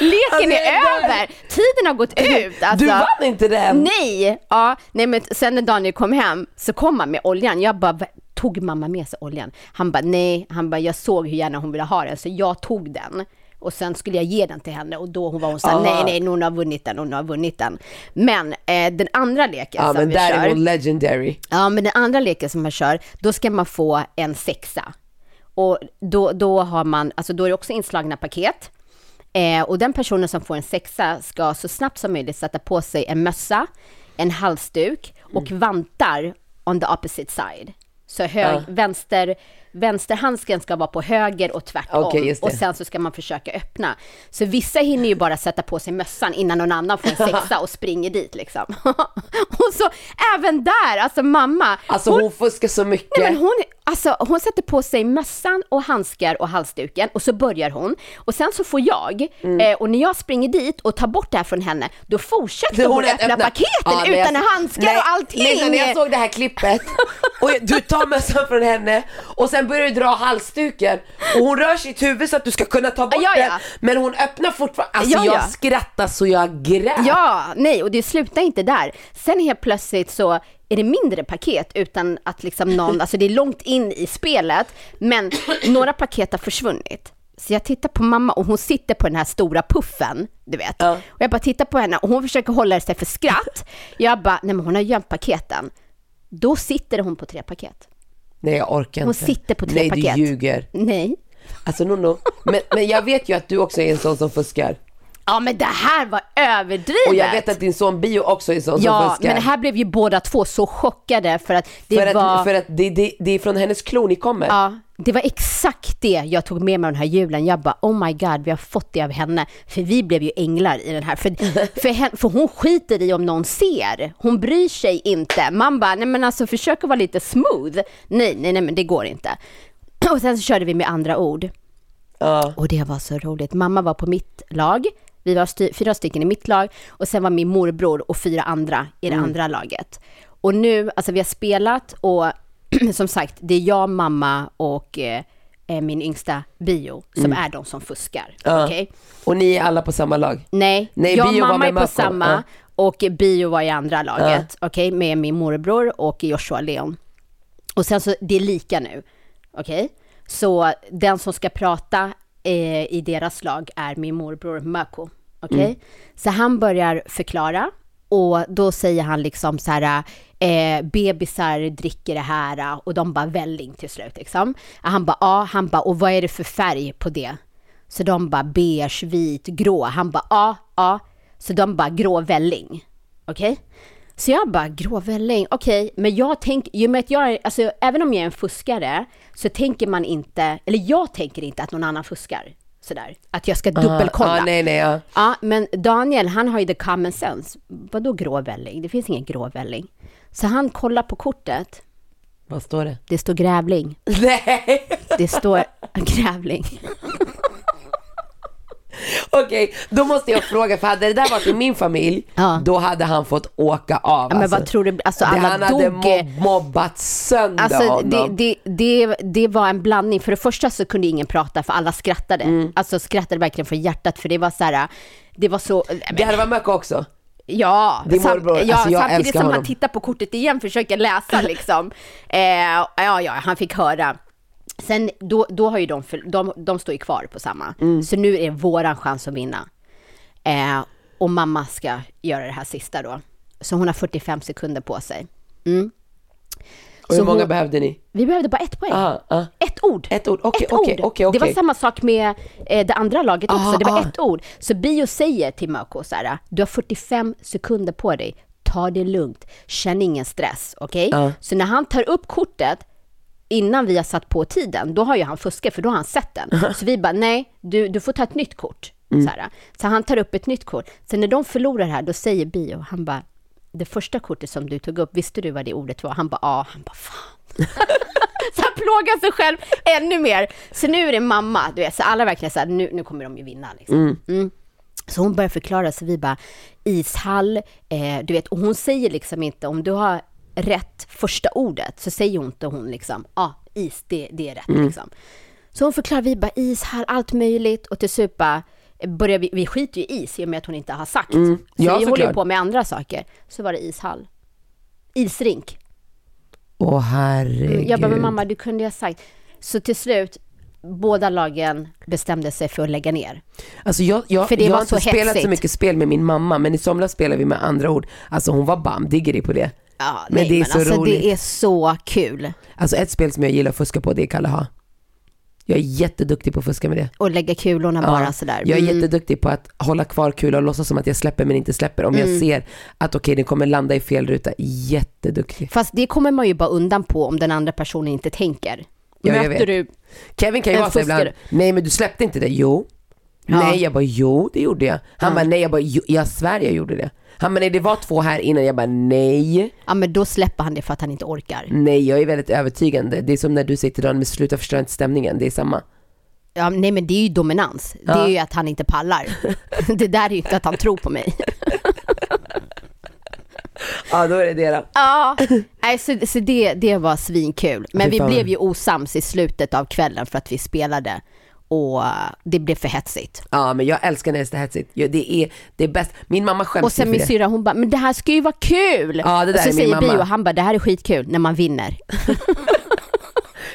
Leken Alltså, är över, tiden har gått ut. Alltså. Du vann inte den! Nej! Ja, nej men sen när Daniel kom hem så kom han med oljan. Jag bara, "Va- tog mamma med sig oljan? Han bara, nej. Han bara, jag såg hur gärna hon ville ha den så jag tog den. Och sen skulle jag ge den till henne och då var hon så här, Aha. nej nej, hon har vunnit den, hon har vunnit den. Men eh, den andra leken Ja som men vi där kör. är hon legendary. Ja, men den andra leken som man kör, då ska man få en sexa. Och då, då har man, alltså då är det också inslagna paket. Eh, och den personen som får en sexa ska så snabbt som möjligt sätta på sig en mössa, en halsduk och vantar on the opposite side. Så hög, Ja. vänster, vänsterhandsken ska vara på höger och tvärtom. Det. och sen så ska man försöka öppna. Så vissa hinner ju bara sätta på sig mössan innan någon annan får en sexa och springer dit liksom. och så även där, alltså mamma. Alltså hon, fuskar så mycket. Nej, men hon, alltså, hon sätter på sig mössan och handskar och halsduken och så börjar hon. Och sen så får jag, Mm. eh, och när jag springer dit och tar bort det här från henne, då fortsätter hon, att öppna, paketen Ja, utan jag- handskar Nej, och allting. Linda, när jag såg det här klippet och du tar mössan från henne och sen börjar du dra halsduken och hon rör sitt huvud så att du ska kunna ta bort Ja, ja. den men hon öppnar fortfarande, alltså Ja, jag ja. skrattar så jag grät. Ja, nej, och det slutar inte där. Sen helt plötsligt så är det mindre paket utan att liksom någon, alltså det är långt in i spelet, men några paket har försvunnit. Så jag tittar på mamma och hon sitter på den här stora puffen, du vet. Ja. Och jag bara tittar på henne och hon försöker hålla sig för skratt. Jag bara, nej men hon har gömt paketen. Då sitter hon på tre paket. Nej jag orkar Hon inte. sitter på tre Nej paket. du ljuger. Nej. Alltså Nono, men, men jag vet ju att du också är en sån som fuskar. Ja men det här var överdrivet. Och jag vet att din son Bio också är sån som Ja, fuskar. men här blev ju båda två så chockade för att det för, var... att, för att det, det, det är från hennes klon ni kommer. Ja, det var exakt det jag tog med mig den här julen. Jag bara, oh my god, vi har fått det av henne. För vi blev ju änglar i den här. För, för, hen, för hon skiter i om någon ser. Hon bryr sig inte. Man bara, nej men alltså försök att vara lite smooth. Nej, nej, nej, men det går inte. Och sen så körde vi med andra ord. Ja. Och det var så roligt. Mamma var på mitt lag. Vi var sty- fyra stycken i mitt lag och sen var min morbror och fyra andra i det andra laget. Och nu, alltså vi har spelat och som sagt, det är jag, mamma och eh, eh, min yngsta bio som är de som fuskar. Ja. Okej? Och ni är alla på samma lag? Nej, Nej, jag och mamma är på Malcolm. samma Ja. och bio var i andra laget, okej, med min morbror och Joshua Leon. Och sen så, det är lika nu, okej? Så den som ska prata eh, i deras lag är min morbror Mako. Okej? Mm. Så han börjar förklara och då säger han liksom så här, eh, bebisar dricker det här och de bara välling till slut liksom. Han bara, ja, han bara, och vad är det för färg på det? Så de bara beige, vit, grå. Han bara, ja, ja. Så de bara grå välling. Okej? Så jag bara, grå välling, okej, men jag tänker, ju med att jag är, alltså även om jag är en fuskare, så tänker man inte, eller jag tänker inte att någon annan fuskar. Sådär, att jag ska dubbelkolla. Ah, nej, nej, ja. Ja, men Daniel, han har ju the common sense. Vadå grå välling? Det finns ingen grå välling. Så han kollar på kortet. Vad står det? Det står grävling. Nej! Det står grävling. Okej, då måste jag fråga, för hade det där varit i min familj, Ja. då hade han fått åka av. Ja, men alltså. vad tror du? Alltså Det- alla han hade dog. mobb, mobbat sönder Alltså det, honom. det, det, det var en blandning. För det första så kunde ingen prata för alla skrattade. Mm. Alltså skrattade verkligen från hjärtat för det var så här, det var så... Det hade varit Möcka också. Ja, Din morbror, ja alltså samtidigt som honom. han tittar på kortet igen, försöker läsa liksom. Eh, ja, ja, han fick höra. Sen då, då har ju de, för, de, de står ju kvar på samma. Mm. Så nu är våran chans att vinna. Eh, och mamma ska göra det här sista då. Så hon har 45 sekunder på sig. Mm. Och hur Så många hon- behövde ni? Vi behövde bara ett poäng. Ah, ah. Ett ord. Ett ord, okej, Ett okej, okej, okej. Det var samma sak med eh, det andra laget också. Ah, det var ah. ett ord. Så Bio säger till Mako så här, du har 45 sekunder på dig. Ta det lugnt. Känn ingen stress. Okej? Ja. Så när han tar upp kortet innan vi har satt på tiden, då har ju han fuskat för då har han sett den. Så vi bara, nej, du, du får ta ett nytt kort. Mm. Så, så han tar upp ett nytt kort. Sen när de förlorar här, då säger Bio, han bara, det första kortet som du tog upp, visste du vad det ordet var? Han bara, ja. Han bara, fan. Så han plågar sig själv ännu mer. Så nu är det mamma, du vet, så alla verkligen så här, nu, nu kommer de ju vinna liksom. Mm. Så hon börjar förklara, så vi bara, ishall, eh, du vet, och hon säger liksom inte, om du har rätt första ordet, så säger hon inte hon liksom, ja, ah, is, det, det är rätt liksom. Så hon förklarar, vi bara, ishall, allt möjligt, och till slut bara, börjar vi, vi skiter ju i is i och med att hon inte har sagt. Så Ja, vi håller ju såklart. på med andra saker. Så var det ishall. Isrink. Åh herregud. Mm, Jag bara, men mamma, du kunde ju ha sagt. Så till slut, båda lagen bestämde sig för att lägga ner. Alltså jag, jag, För det jag var har inte så spelat hetsigt. så mycket spel med min mamma, men i somras spelade vi med andra ord. Alltså hon var bam-diggeri på det. Ja, Men nej, det är så alltså, roligt. Det är så kul Alltså ett spel som jag gillar att fuska på, det är Kalaha. Jag är jätteduktig på att fuska med det. att lägga kulorna bara sådär. Jag är Mm. jätteduktig på att hålla kvar kula och låtsas som att jag släpper men inte släpper. Om Mm. jag ser att okej, den kommer landa i fel ruta. Jätteduktig. Fast det kommer man ju bara undan på om den andra personen inte tänker. Ja, jag Möter vet. du, Kevin kan ju vara så ibland, nej men du släppte inte det. Jo. Ja. Nej, jag bara jo, det gjorde jag. Han bara nej, jag bara jag svär jag gjorde det. Han bara nej, det var två här innan. Jag bara nej. ja men då släpper han det för att han inte orkar. Nej, jag är väldigt övertygande. Det är som när du säger till Daniel, men sluta förstöra inte stämningen. Det är samma. Ja, nej men det är ju dominans. Det är Ja. ju att han inte pallar. det där är ju inte att han tror på mig. Ja, då är det det då. Ja, nej, så, så det, det var svinkul. Men vi blev ju osams i slutet av kvällen för att vi spelade. Och det blev för hetsigt. Ja, men jag älskar när det är så hetsigt. Det är det är bäst. Min mamma skäms Och sen min syrra hon bara, men det här ska ju vara kul! Ja, det där och så är min säger mamma. Bio, han bara, det här är skitkul när man vinner.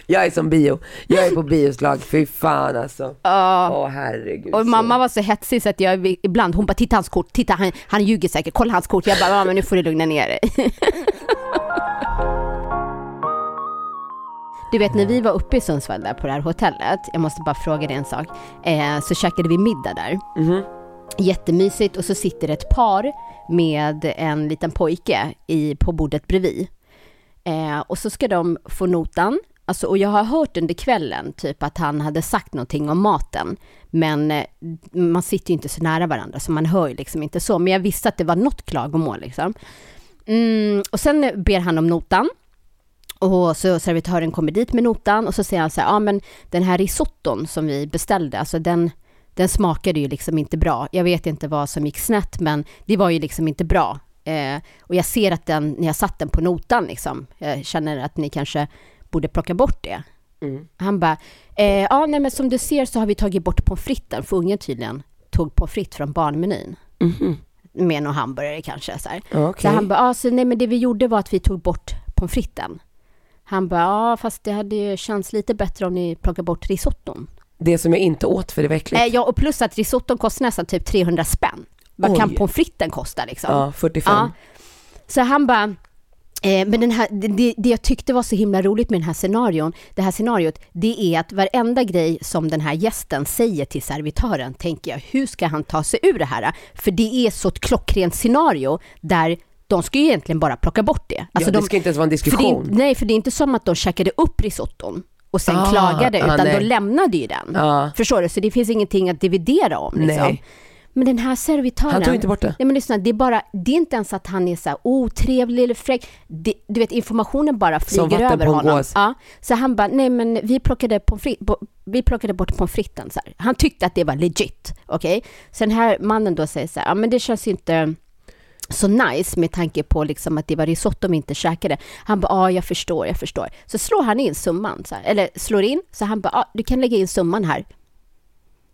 Jag är som bio. Jag är på bioslag. Fy fan alltså. Ja. Åh herregud. Och mamma var så hetsig så att jag ibland, hon bara, titta hans kort, titta han, han ljuger säkert, kolla hans kort. Jag bara, ja men nu får du lugna ner dig. Du vet när vi var uppe i Sundsvall där på det här hotellet, jag måste bara fråga dig en sak, eh, så käkade vi middag där. Jättemysigt och så sitter ett par med en liten pojke i, på bordet bredvid. Eh, och så ska de få notan. Alltså, och jag har hört under kvällen typ att han hade sagt någonting om maten. Men eh, man sitter ju inte så nära varandra så man hör ju liksom inte så. Men jag visste att det var något klagomål liksom. Mm, och sen ber han om notan. Och så servitören kommer dit med notan och så säger han så här, ja men den här risotton som vi beställde, alltså den, den smakade ju liksom inte bra. Jag vet inte vad som gick snett men det var ju liksom inte bra. Eh, och jag ser att den, när jag satt den på notan liksom, jag känner att ni kanske borde plocka bort det. Han bara, eh, ja nej men som du ser så har vi tagit bort pommes fritesen, för ungen tydligen tog pommes frites från barnmenyn. Med någon hamburgare kanske så här. Okej. Så han bara, ah, så nej men det vi gjorde var att vi tog bort pommes fritesen. Han bara, ja fast det hade ju känts lite bättre om ni plockar bort risotton. Det som jag inte åt för det var äckligt. Eh, ja, och plus att risotton kostar nästan typ 300 spänn. Vad kan pommes fritesen kosta liksom? Ja, 45. Ja. Så han bara, eh, men den här, det- det, det jag tyckte var så himla roligt med den här scenarion, det här scenariot, det är att varenda grej som den här gästen säger till servitören, tänker jag, hur ska han ta sig ur det här? För det är så ett klockrent scenario där de ska ju egentligen bara plocka bort det. Alltså ja, det de, ska inte ens vara en för det, diskussion. nej, för det är inte som att de käkade upp risotton och sen Ah, klagade, ah, utan nej. de lämnade ju den. Ja. Förstår du? Så det finns ingenting att dividera om. Liksom. Nej. Men den här servitören... Han tog inte bort det. Nej men lyssna, det är bara, det är inte ens att han är så här otrevlig eller fräck. Det, du vet informationen bara flyger över honom. Ja, så han bara, nej men vi plockade, bo- vi plockade bort pommes fritesen. Han tyckte att det var legit. Okej? Så den här mannen då säger så här, ja men det känns ju inte så nice med tanke på liksom att det var risotto vi inte käkade. Han bara, ja jag förstår, jag förstår. Så slår han in summan, så här, eller slår in, så han bara, ja du kan lägga in summan här.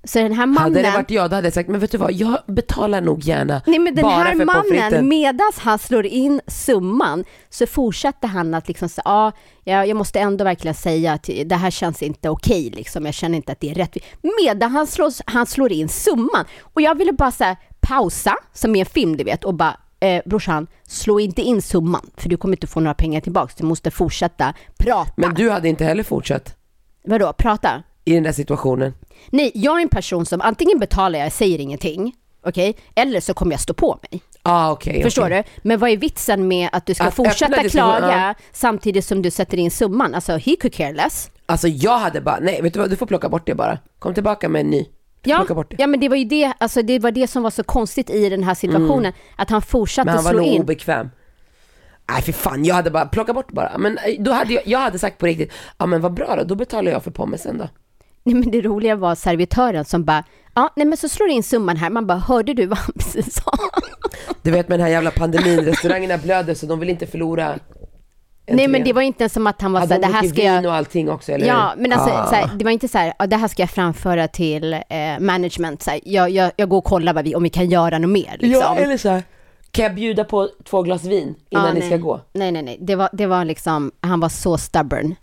Så den här mannen... Hade det varit jag då hade jag sagt, men vet du vad, jag betalar nog gärna Nej men den bara här mannen, medan han slår in summan så fortsätter han att liksom säga, ja, ja, jag måste ändå verkligen säga att det här känns inte okej liksom, jag känner inte att det är rätt. Medan han slår, han slår in summan. Och jag ville bara säga pausa, som i en film du vet, och bara, eh, brorsan, slå inte in summan, för du kommer inte få några pengar tillbaks, du måste fortsätta prata. Men du hade inte heller fortsatt Vadå, prata? i den där situationen. Nej, jag är en person som antingen betalar jag, säger ingenting, okej, eller så kommer jag stå på mig. Ah, okej. Förstår okej. du? Men vad är vitsen med att du ska Att fortsätta klaga ja. samtidigt som du sätter in summan? Alltså, he could care less. Alltså jag hade bara, nej vet du vad, du får plocka bort det bara. Kom tillbaka med en ny. Ja, bort det. ja, men det var ju det, alltså det var det som var så konstigt i den här situationen, att han fortsatte Mm. Men han var slå nog in. obekväm. Nej för fan, jag hade bara, plocka bort bara. Men eh, då hade jag, jag hade sagt på riktigt, ja men vad bra då, då betalar jag för pommesen då. Nej, men det roliga var servitören som bara, ja, nej men så slår du in summan här. Man bara, hörde du vad han precis sa? Du vet med den här jävla pandemin, restaurangerna blöder så de vill inte förlora Nej men det var inte som att han var Hade så de här, det här ska jag... och allting också eller Ja, men alltså, Ah. så här, det var inte så här, ja, det här ska jag framföra till eh, management. Så här, jag, jag, jag går och kollar vad vi, om vi kan göra något mer. Liksom. Ja eller så här, kan jag bjuda på två glas vin innan Ja, ni nej. ska gå? Nej, nej, nej. Det var, det var liksom, han var så stubborn.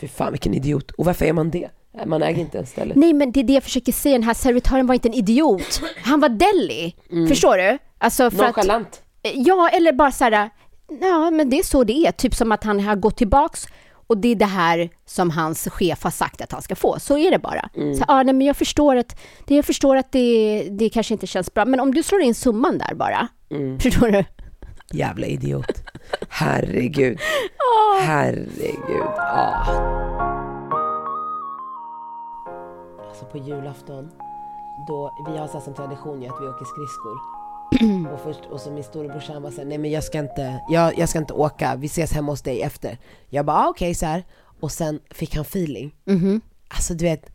Fy fan vilken idiot. Och varför är man det? Man äger inte ens stället. Nej, men det är det jag försöker säga. Den här servitören var inte en idiot. Han var deli. Förstår du? Alltså för att, Nonchalant. Ja, eller bara så här, ja men det är så det är. Typ som att han har gått tillbaks och det är det här som hans chef har sagt att han ska få. Så är det bara. Så, ja, nej, men jag förstår att, det, jag förstår att det, det kanske inte känns bra, men om du slår in summan där bara. Förstår du? Jävla idiot. Herregud. Herregud. Ja. Alltså på julafton, då, vi har så här som tradition ju att vi åker skridskor. Och, först, och så min storebrorsan var såhär, nej men jag ska inte, jag, jag ska inte åka, vi ses hemma hos dig efter. Jag bara, ah, okej så här. Och sen fick han feeling. Alltså du vet,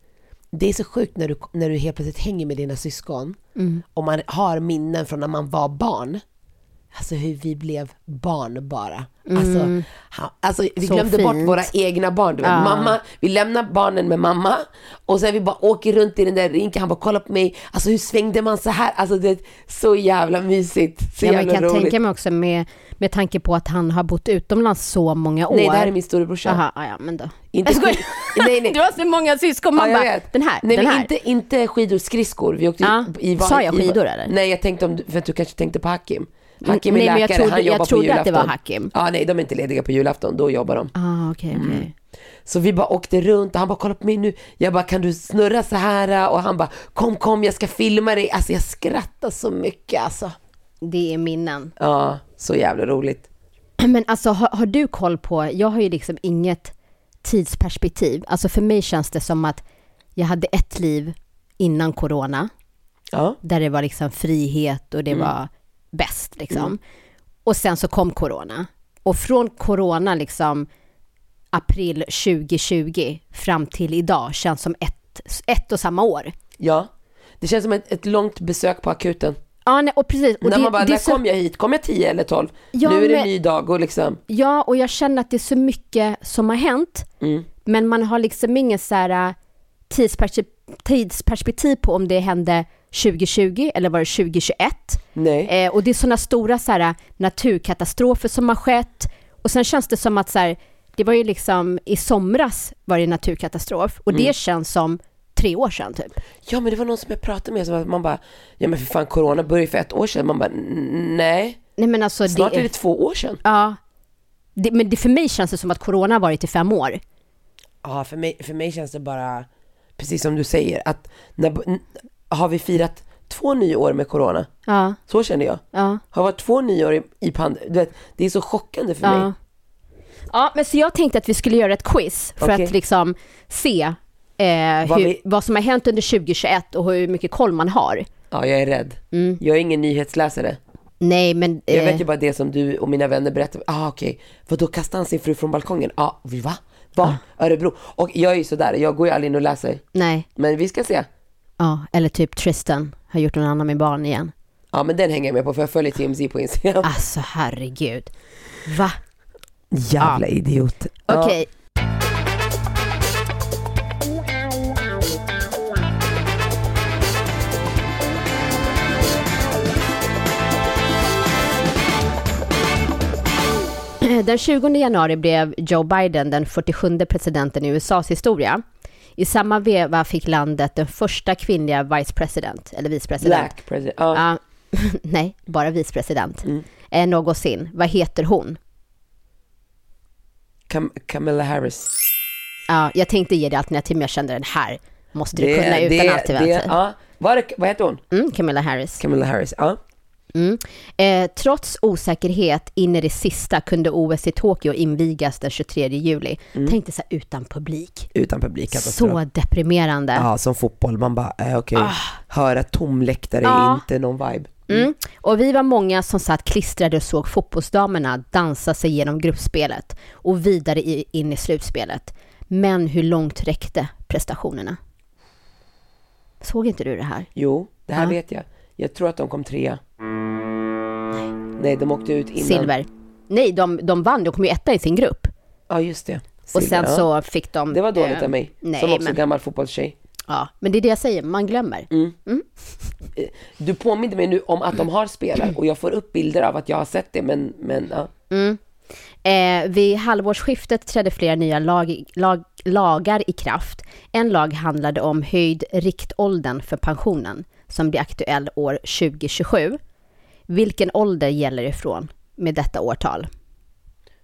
det är så sjukt när du, när du helt plötsligt hänger med dina syskon och man har minnen från när man var barn. Alltså hur vi blev barn bara. Alltså, ha, alltså vi Så glömde bort fint. våra egna barn. Du vet. Ja. Mamma, vi lämnar barnen med mamma och sen vi bara åker runt i den där rinken, han bara kolla på mig, alltså hur svängde man så här? Alltså det är så jävla mysigt, så Ja, jävla kan roligt. tänka mig också med, med tanke på att han har bott utomlands så många år. Nej det här är min storebrorsa. Jaha, ja, men då. Inte Jag skid- nej, nej. Du har så många syskon, man Ja, jag bara, den här, Nej den här. inte, inte skidor, skridskor. Vi åkte Ja. i, Sa jag i- skidor, eller? Nej jag tänkte om, du- för att du kanske tänkte på Hakim. Hakim är Nej, men läkare, jag trodde- han jag jobbar på trodde att det var julafton. Hakim. Ja nej de är inte lediga på julafton, då jobbar de. Ah, okej, okej. Mm. Så vi bara åkte runt och han bara kolla på mig nu. Jag bara kan du snurra så här och han bara kom kom jag ska filma dig. Alltså jag skrattar så mycket alltså. Det är minnen. Ja, så jävla roligt. Men alltså har, har du koll på, jag har ju liksom inget tidsperspektiv. Alltså för mig känns det som att jag hade ett liv innan corona, Ja, där det var liksom frihet och det var bäst liksom. Och sen så kom corona. Och från corona liksom april 2020 fram till idag känns som ett, ett och samma år. ja. Det känns som ett, ett långt besök på akuten. Ja, nej, och precis. Och när det, man bara, när så- kom jag hit? Kom jag 10 eller 12? Ja, nu är det en ny dag och liksom. Ja, och jag känner att det är så mycket som har hänt. Mm. Men man har liksom ingen så här äh, tidsperspektiv, tidsperspektiv på om det hände 2020 eller var det 2021. Nej. Eh, och det är sådana stora så här, naturkatastrofer som har skett. Och sen känns det som att så här, Det var ju liksom i somras var det naturkatastrof och Mm. det känns som tre år sedan typ. Ja men det var någon som jag pratade med som man bara, ja men för fan corona började för ett år sedan. Man bara, "N- nej, Nej men alltså snart det är det två år sedan. Ja. Det, men det, för mig känns det som att corona har varit i fem år. Ja för mig, för mig känns det bara, precis som du säger, att när, har vi firat två nyår med corona? Ja, Så känner jag. ja, Har varit två nyår i, i pand, du vet, det är så chockande för ja. mig. Ja, men så jag tänkte att vi skulle göra ett quiz för Okej. att liksom se eh, Vad hur, vi- vad som har hänt under 2021 och hur mycket koll man har. Ja jag är rädd. Mm. Jag är ingen nyhetsläsare. Nej, men... Jag eh, vet ju bara det som du och mina vänner berättar. Ah okej, för då kastade han sin fru från balkongen? Ja, ah, vi va? Va? Örebro? Och jag är ju sådär, jag går ju aldrig in och läser. Nej, Men vi ska se. Ja, eller typ Tristan har gjort någon annan med barn igen. Ja men den hänger jag med på för jag följer TMZ på Instagram. Alltså herregud. Va? Jävla idiot. Okej. Den 20 januari blev Joe Biden den 47 presidenten i USAs historia. I samma veva fick landet den första kvinnliga vice president, eller vicepresident. Black president. Ja. Ja, nej, bara vicepresident. Mm. Eh, någonsin. Vad heter hon? Cam- Camilla Harris. Ja, jag tänkte ge dig alternativ, men jag kände den här måste du kunna utan det, ja. vad, är det, vad heter hon? Mm, Camilla Harris. Camilla Harris. Ja. Mm. Eh, trots osäkerhet in i det sista kunde OS i Tokyo invigas den 23 juli. Tänkte så här, utan publik. Utan publik. katastrof. Så deprimerande. Ja, som fotboll. Man bara, eh, okej. Höra tom läktare är Ja. inte någon vibe. Mm. Och vi var många som satt klistrade och såg fotbollsdamerna dansa sig genom gruppspelet och vidare i, in i slutspelet. Men hur långt räckte prestationerna? Såg inte du det här? Jo, det här Ja. vet jag. Jag tror att de kom trea. Nej, de åkte ut innan. Silver. Nej, de, de vann. De kom ju etta i sin grupp. Ja, just det. Och Silver, sen ja. så fick de... Det var dåligt eh, av mig. Nej, som också men, gammal fotbollstjej. ja, men det är det jag säger, man glömmer. Du påminde mig nu om att de har spelat och jag får upp bilder av att jag har sett det men, men ja. Eh, vid halvårsskiftet trädde flera nya lag, lag, lagar i kraft. En lag handlade om höjd riktåldern för pensionen som blir aktuell år 2027. Vilken ålder gäller ifrån med detta årtal?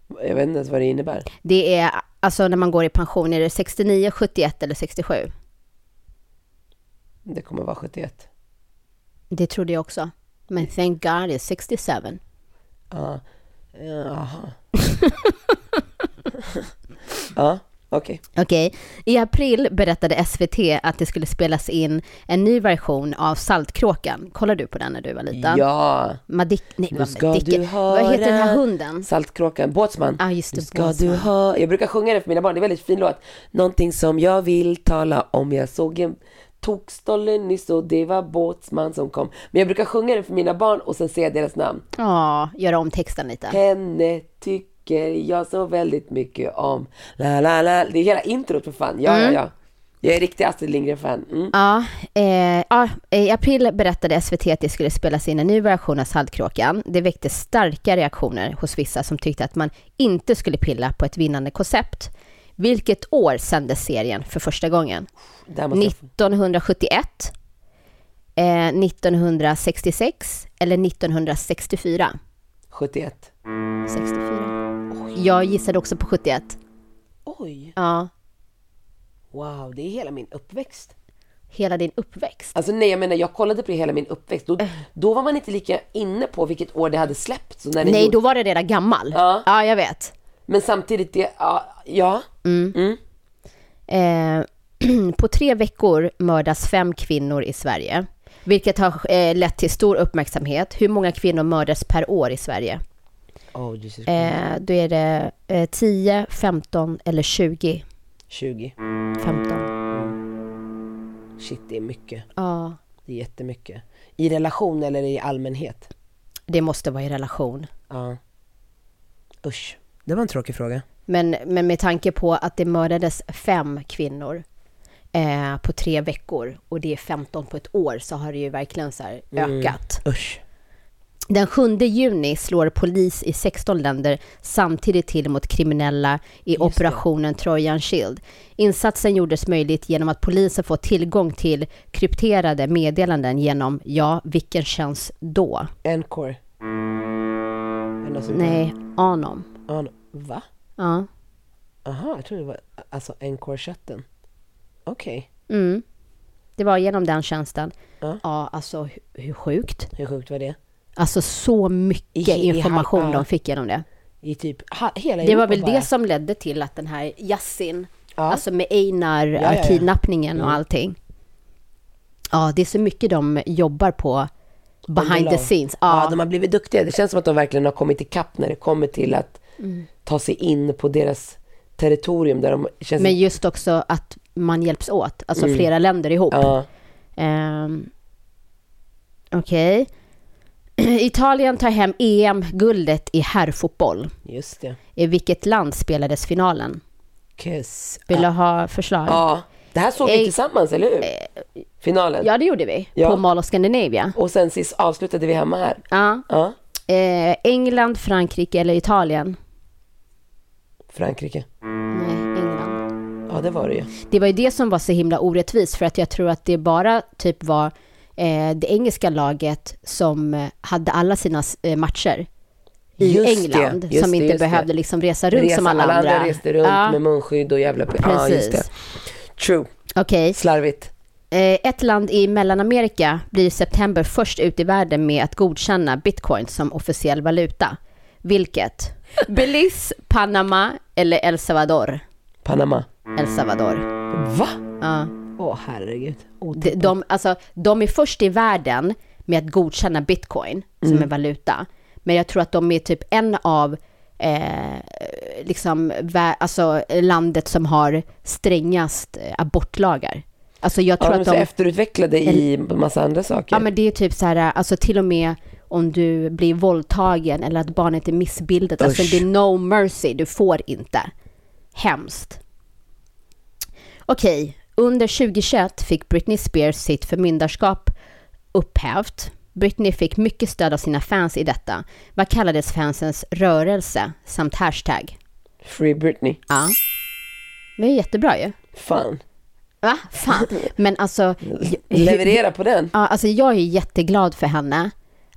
Jag vet inte ens vad det innebär. Det är alltså när man går i pension, är det 69, 71 eller 67? Det kommer vara 71. Det trodde jag också. Men thank God it's 67. Ja. Jaha. ja, okej. Okej. I april berättade SVT att det skulle spelas in en ny version av Saltkråkan. Kollar du på den när du var liten? Ja. Madik... Nej, Nu vad ska Madicke. du Vad heter den här höra hunden? Saltkråkan, Båtsman. Ja, just det, Nu ska Båtsman. du ha... Jag brukar sjunga den för mina barn, det är en väldigt fin låt. Någonting som jag vill tala om. Jag såg en tokstolle nyss och det var Båtsman som kom. Men jag brukar sjunga den för mina barn och sen säga deras namn. Ja, göra om texten lite. Henne tycker jag så väldigt mycket om. La, la, la. Det är hela introt för fan. Ja, ja, ja. Jag är riktig Astrid Lindgren-fan. Mm. Ja, eh, ja, i april berättade SVT att det skulle spelas in en ny version av Saltkråkan. Det väckte starka reaktioner hos vissa som tyckte att man inte skulle pilla på ett vinnande koncept. Vilket år sändes serien för första gången? Där måste jag... 1971, eh, 1966 eller 1964? 71. 64. Jag gissade också på 71. Oj. Ja, Wow, det är hela min uppväxt. hela din uppväxt. Alltså nej, jag menar jag kollade på det hela min uppväxt. Då, då var man inte lika inne på vilket år det hade släppts. Nej, gjorde- då var det redan gammal. Ja. ja jag vet. Men samtidigt, det, ja, ja. Eh, på tre veckor mördas fem kvinnor i Sverige, vilket har eh, lett till stor uppmärksamhet. Hur många kvinnor mördas per år i Sverige? Oh, Jesus. Eh, då är det eh, 10, 15 eller 20. 20. 15. Shit, det är mycket. Ja, Det är jättemycket. I relation eller i allmänhet? det måste vara i relation. Ja. Usch. Det var en tråkig fråga. Men, men med tanke på att det mördades fem kvinnor eh, på tre veckor och det är 15 på ett år så har det ju verkligen så här ökat. Usch. Den 7 juni slår polis i 16 länder samtidigt till mot kriminella i operationen Trojan Shield. Insatsen gjordes möjligt genom att polisen får tillgång till krypterade meddelanden genom, ja, vilken tjänst då? Encore. Eller så- Nej, Anom. Ja, Va? Ja. Aha, jag trodde det var alltså Encore-chatten. Okej. Mm. Det var genom den tjänsten. Ja. Ja, alltså hur sjukt? Hur sjukt var det? Alltså så mycket I- i- information ja. de fick genom det. I typ ha, hela Det var väl bara. det som ledde till att den här Yassin, Ja. alltså med Einar, ja, ja. kidnappningen och Mm. allting. Ja, det är så mycket de jobbar på behind the scenes. Ja. De har blivit duktiga. Det känns som att de verkligen har kommit ikapp när det kommer till att Mm. ta sig in på deras territorium där de känns... men just också att man hjälps åt, alltså flera länder ihop. Mm. ja, Ehm, Okej. Italien tar hem EM-guldet i herrfotboll. just det. I vilket land spelades finalen? Kiss. Vill du ha förslag? ja, det här såg vi Eh, tillsammans, eller hur? Finalen. Ja, det gjorde vi. Ja. På Mall of Scandinavia. Och sen sist avslutade vi hemma här. Ja. Ja, Eh, England, Frankrike eller Italien? Frankrike. Nej, England. Ja, det var det ju. Det var ju det som var så himla orättvist för att jag tror att det bara typ var eh, det engelska laget som eh, hade alla sina eh, matcher i Just det, England just som det, inte det. behövde liksom resa runt Resa, som alla, andra. reste runt Ja, med munskydd och jävla... Ja, just det. Precis. True. Okej. Slarvigt. Eh, ett land i Mellanamerika blir i september först ut i världen med att godkänna bitcoin som officiell valuta. Vilket? Belize, Panama eller El Salvador? Panama. El Salvador. Va? Ja. Åh, herregud. De, de, alltså, de är först i världen med att godkänna bitcoin som Mm. en valuta. Men jag tror att de är typ en av eh, liksom, alltså, landet som har strängast eh, abortlagar. Alltså jag Ja, tror de är att de... efterutvecklade i massa andra saker. Ja men det är typ så här, alltså till och med om du blir våldtagen eller att barnet är missbildat. Alltså Usch. det är no mercy, du får inte. Hemskt. Okej, under 2021 fick Britney Spears sitt förmyndarskap upphävt. Britney fick mycket stöd av sina fans i detta. Vad kallades fansens rörelse samt hashtag? Free Britney. Ja. Det är jättebra ju. Fan. Va? Fan. Men alltså... Leverera på den. Ja, alltså jag är jätteglad för henne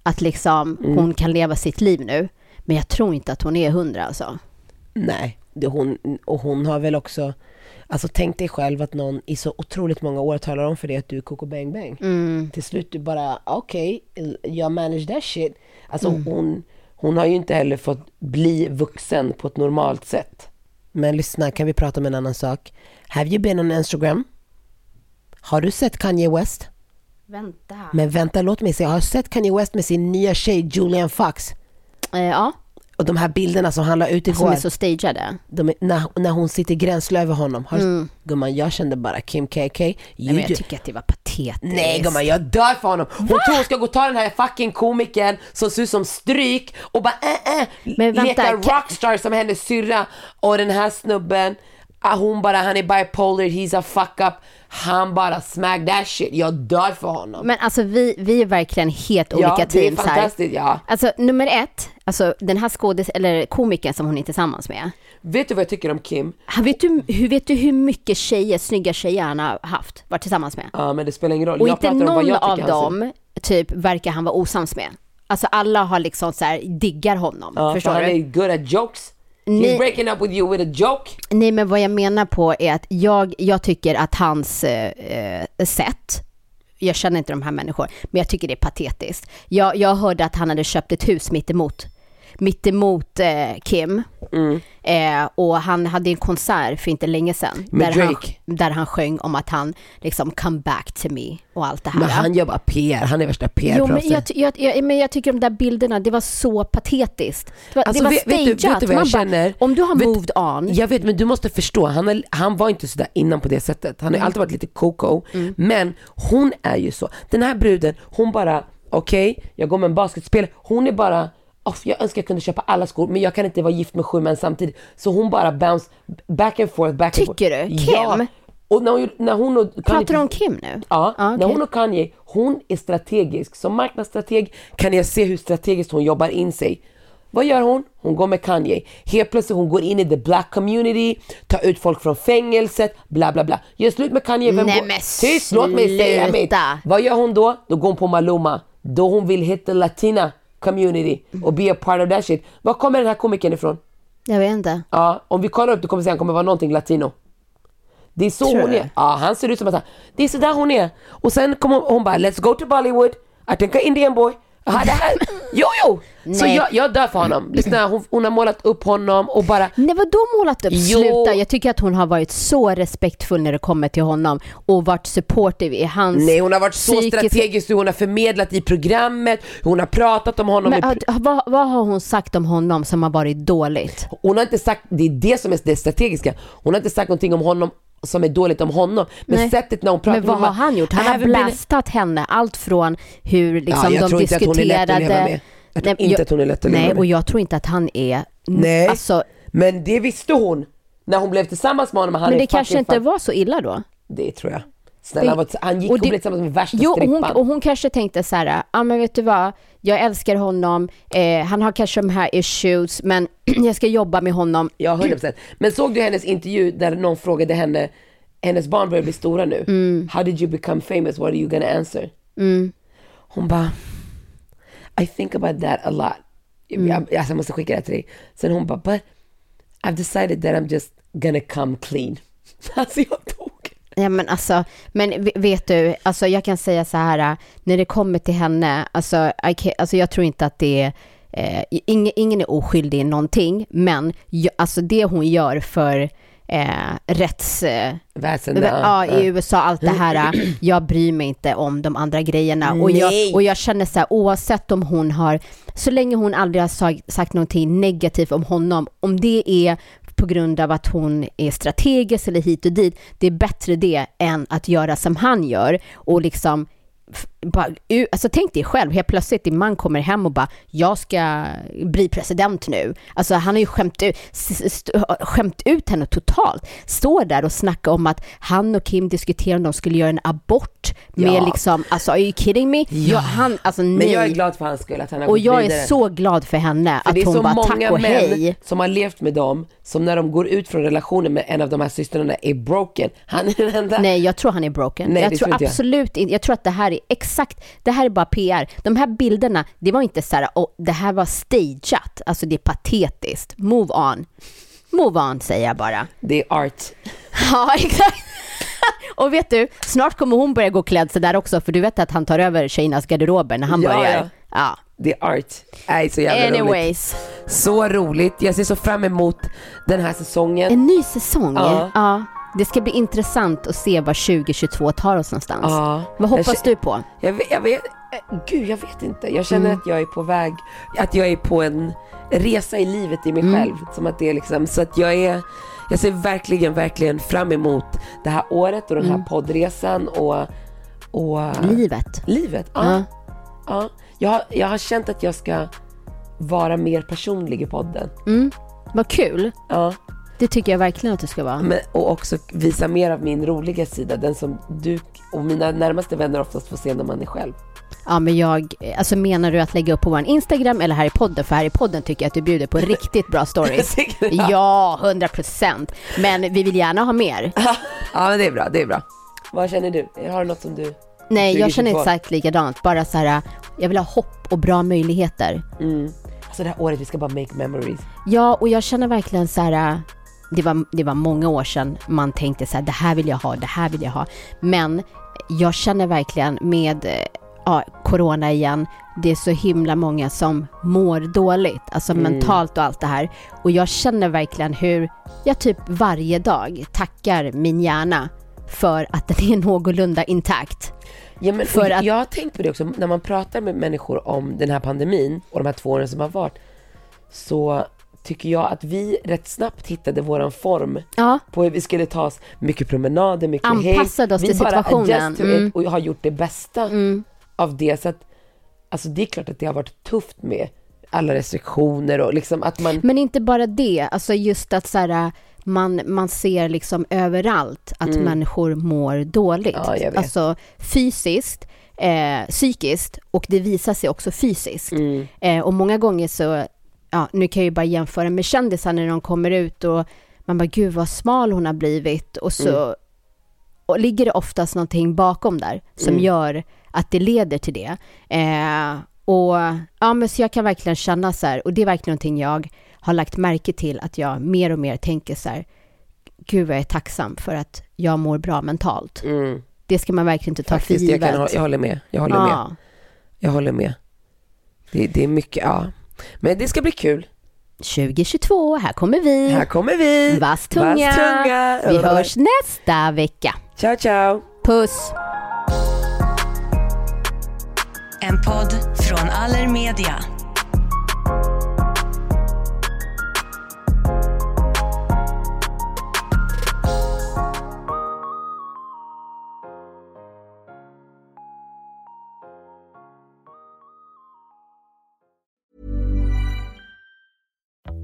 att liksom Mm. hon kan leva sitt liv nu. Men jag tror inte att hon är hundra alltså. Nej, det hon, och hon har väl också, alltså tänk dig själv att någon i så otroligt många år talar om för dig att du är koko bang bang. Mm. Till slut du bara, okej, jag manage that shit. Alltså Mm. hon, hon har ju inte heller fått bli vuxen på ett normalt sätt. Men lyssna, kan vi prata om en annan sak? Have you been on Instagram? Har du sett Kanye West? Vänta. Men vänta, låt mig se. Har sett Kanye West med sin nya tjej Julian Fox. Eh, ja, Och de här bilderna som han la ut som igår. är så stageade. de, är- när, när hon sitter gränsle över honom. Har, Mm. Gumman, jag kände bara Kim KK. Nej, men jag tycker att det var patetiskt. Nej gumman, jag dör för honom. Hon tror hon ska gå och ta den här fucking komikern som ser ut som stryk och bara äh, äh, Men vänta, leka rockstar som hennes syrra. Och den här snubben, hon bara, han är bipolar, he's a fuck up. Han bara smack that shit. Jag dör för honom. Men alltså vi, vi är verkligen helt olika ja, det är teams här. fantastiskt. Ja. Alltså nummer ett, alltså den här skådis eller komikern som hon är tillsammans med. Vet du vad jag tycker om Kim? Han- Vet du, hur, vet du hur mycket tjejer, snygga tjejer han har haft, varit tillsammans med? Ja men det spelar ingen roll. Och jag inte någon av han dem typ verkar han vara osams med. Alltså alla har liksom så här, diggar honom. Ja, för förstår han du? är good at jokes. Nej. He's breaking up with you with a joke. Nej men vad jag menar på är att jag, jag tycker att hans eh, eh, sätt, jag känner inte de här människorna, men jag tycker det är patetiskt. Jag, jag hörde att han hade köpt ett hus mitt emot, mitt emot eh, Kim. Mm. Eh, och han hade en konsert för inte länge sedan. Med där, han, Drake. där han sjöng om att han liksom come back to me och allt det här. Men han gör bara PR, han är värsta PR Jo, men jag, jag, jag, men jag tycker de där bilderna, det var så patetiskt. Det var, Alltså, det var vet- vet du- vet stageat. du vad jag Man bara, känner? om du har Vet- moved on, Jag vet men du måste förstå, han, är, han var inte sådär innan på det sättet. Han har Mm. alltid varit lite koko. Men hon är ju så. Den här bruden, hon bara, okej, jag går med en basketspelare. Hon är bara, "Off, jag önskar jag kunde köpa alla skor men jag kan inte vara gift med sju män samtidigt. Så hon bara bounce back and forth, back and forth. Tycker du? Kim? Ja. Och när hon, när hon och Kanye, Pratar du om Kim nu? Ja, Ja, när okej. hon och Kanye, hon är strategisk. Som marknadsstrateg kan jag se hur strategiskt hon jobbar in sig. Vad gör hon? Hon går med Kanye. Helt plötsligt hon går in i the black community, tar ut folk från fängelset, bla bla bla. Gör slut med Kanye, vem Nej, går? men Tyst, låt mig säga mitt. Vad gör hon då? Då går hon på Maluma. Då hon vill hit the latina community och be a part of that shit. Var kommer den här komikern ifrån? Jag vet inte. Ja, om vi kollar upp det kommer se han kommer vara någonting latino. Det är så Tror hon du? är. Ja, han ser ut som att han, det är så där hon är. Och sen kommer hon, hon bara, let's go to Bollywood. I think a Indian boy. Ja, det här, jo, jo! Så Nej. jag, jag dör för honom. Lyssna, hon, hon har målat upp honom och bara, Nej vadå målat upp? Jo. Sluta, jag tycker att hon har varit så respektfull när det kommer till honom och varit supportive i hans nej hon har varit så psykiska- strategisk hur hon har förmedlat i programmet, hon har pratat om honom. Men i vad, vad har hon sagt om honom som har varit dåligt? Hon har inte sagt, det är det som är det strategiska. Hon har inte sagt någonting om honom som är dåligt om honom. Men Nej. sättet när hon pratar Men vad har han gjort? Han "I har been- blastat henne, allt från hur liksom jag de tror inte att hon är lätt att diskuterade... leva med. Jag tror Nej, inte att hon är lätt att leva Nej, med. och jag tror inte att han är... Nej, Alltså, men det visste hon när hon blev tillsammans med honom. Han men det kanske inte fan- var så illa då? Det tror jag. Snälla, var, han gick och och, det- blev tillsammans med värsta Jo, och hon, strippan. och hon kanske tänkte så här, ja ah, men vet du vad, jag älskar honom, eh, han har kanske de här issues, men jag ska jobba med honom. Ja, 100%. Men såg du hennes intervju där någon frågade henne, hennes barn börjar bli stora nu. Mm. How did you become famous? What are you gonna answer? Hon bara, I think about that a lot. Mm. Jag, alltså, jag måste skicka det till dig. Sen hon bara, but I've decided that I'm just gonna come clean. Alltså jag dog. Ja, men alltså, men vet du, alltså jag kan säga så här, när det kommer till henne, alltså, I alltså jag tror inte att det är, eh, ingen, ingen är oskyldig i någonting, men ju- alltså det hon gör för eh, rätts... Eh, Väsen, ja, i USA, allt det här. Jag bryr mig inte om de andra grejerna. Och jag, och jag känner så här, oavsett om hon har, så länge hon aldrig har sagt, sagt någonting negativt om honom, om det är på grund av att hon är strategisk eller hit och dit, det är bättre det än att göra som han gör och liksom bara, alltså tänk dig själv, helt plötsligt din man kommer hem och bara jag ska bli president nu. Alltså han har ju skämt ut, skämt ut henne totalt. Står där och snackar om att han och Kim diskuterar om de skulle göra en abort med Ja. liksom, alltså are you kidding me? Jag, han, alltså nej. Men jag är glad för hans skull att han har och jag vidare. är så glad för henne För att det är hon så bara många tack och män hej. som har levt med dem, som när de går ut från relationen med en av de här systrarna är broken. Han är den enda. Nej, jag tror han är broken. Nej, jag det tror tror inte jag. absolut inte, jag tror att det här är exakt, det här är bara PR. De här bilderna, det var inte så här, oh, det här var stageat, alltså det är patetiskt. Move on. Move on säger jag bara. Det är art. Ja, exakt. Och vet du, snart kommer hon börja gå klädd så där också, för du vet att han tar över tjejernas garderober när han Ja, börjar. ja. Ja. Det är art. Nej, så jävla roligt. Anyways, Så roligt. Jag ser så fram emot den här säsongen. en ny säsong. Ja. Ja. Det ska bli intressant att se var 2022 tar oss någonstans. Ja. Vad hoppas Jag du på? Jag vet, jag vet, eh, gud jag vet inte. Jag känner Mm. att jag är på väg, att jag är på en resa i livet i mig Mm. själv. Som att det är liksom, så att jag är, jag ser verkligen, verkligen fram emot det här året och den Mm. här poddresan och, och Livet. livet. Ja. Ja. Ja. Jag, har, jag har känt att jag ska vara mer personlig i podden. Mm. Vad kul. Ja. Det tycker jag verkligen att du ska vara. Men, och också visa mer av min roliga sida, den som du och mina närmaste vänner oftast får se när man är själv. Ja, men jag, alltså menar du att lägga upp på vår Instagram eller här i podden? För här i podden tycker jag att du bjuder på riktigt bra stories. Ja, 100 procent. Men vi vill gärna ha mer. Ja men det är bra, det är bra. Vad känner du? Har du något som du... Nej, jag känner 2022? exakt likadant. Bara så här, jag vill ha hopp och bra möjligheter. Mm. Alltså det här året, vi ska bara make memories. Ja, och jag känner verkligen så här, det var, det var många år sedan man tänkte så här, det här vill jag ha, det här vill jag ha. Men jag känner verkligen med eh, ja, corona igen, det är så himla många som mår dåligt, alltså mentalt och allt det här. Och jag känner verkligen hur jag typ varje dag tackar min hjärna för att den är någorlunda intakt. Ja, men, För att- Jag har tänkt på det också, när man pratar med människor om den här pandemin och de här två åren som har varit, så tycker jag att vi rätt snabbt hittade våran form Ja, på hur vi skulle ta oss mycket promenader, mycket Anpassade häng. oss vi till bara situationen. adjust to Mm. och har gjort det bästa av det. Så att, alltså det är klart att det har varit tufft med alla restriktioner och liksom att man... Men inte bara det, alltså just att så här, man, man ser liksom överallt att människor mår dåligt. Mm. Ja. Alltså fysiskt, eh, psykiskt och det visar sig också fysiskt. Mm. Eh, och många gånger så, ja, nu kan jag ju bara jämföra med kändisar när de kommer ut och man bara, gud vad smal hon har blivit och så Mm. och ligger det oftast någonting bakom där som Mm. gör att det leder till det. Eh, och ja, men så jag kan verkligen känna så här, och det är verkligen någonting jag har lagt märke till, att jag mer och mer tänker så här, gud vad jag är tacksam för att jag mår bra mentalt. Mm. Det ska man verkligen inte ta Faktiskt, för jag, givet. kan, hå- jag håller med. Jag håller med. ja. Jag håller med. Det, det är mycket, ja. Men det ska bli kul. 2022, här kommer vi. Här kommer vi. Vass tunga. Vass tunga. Vi hörs nästa vecka. Ciao, ciao. Puss! En podd från Allermedia.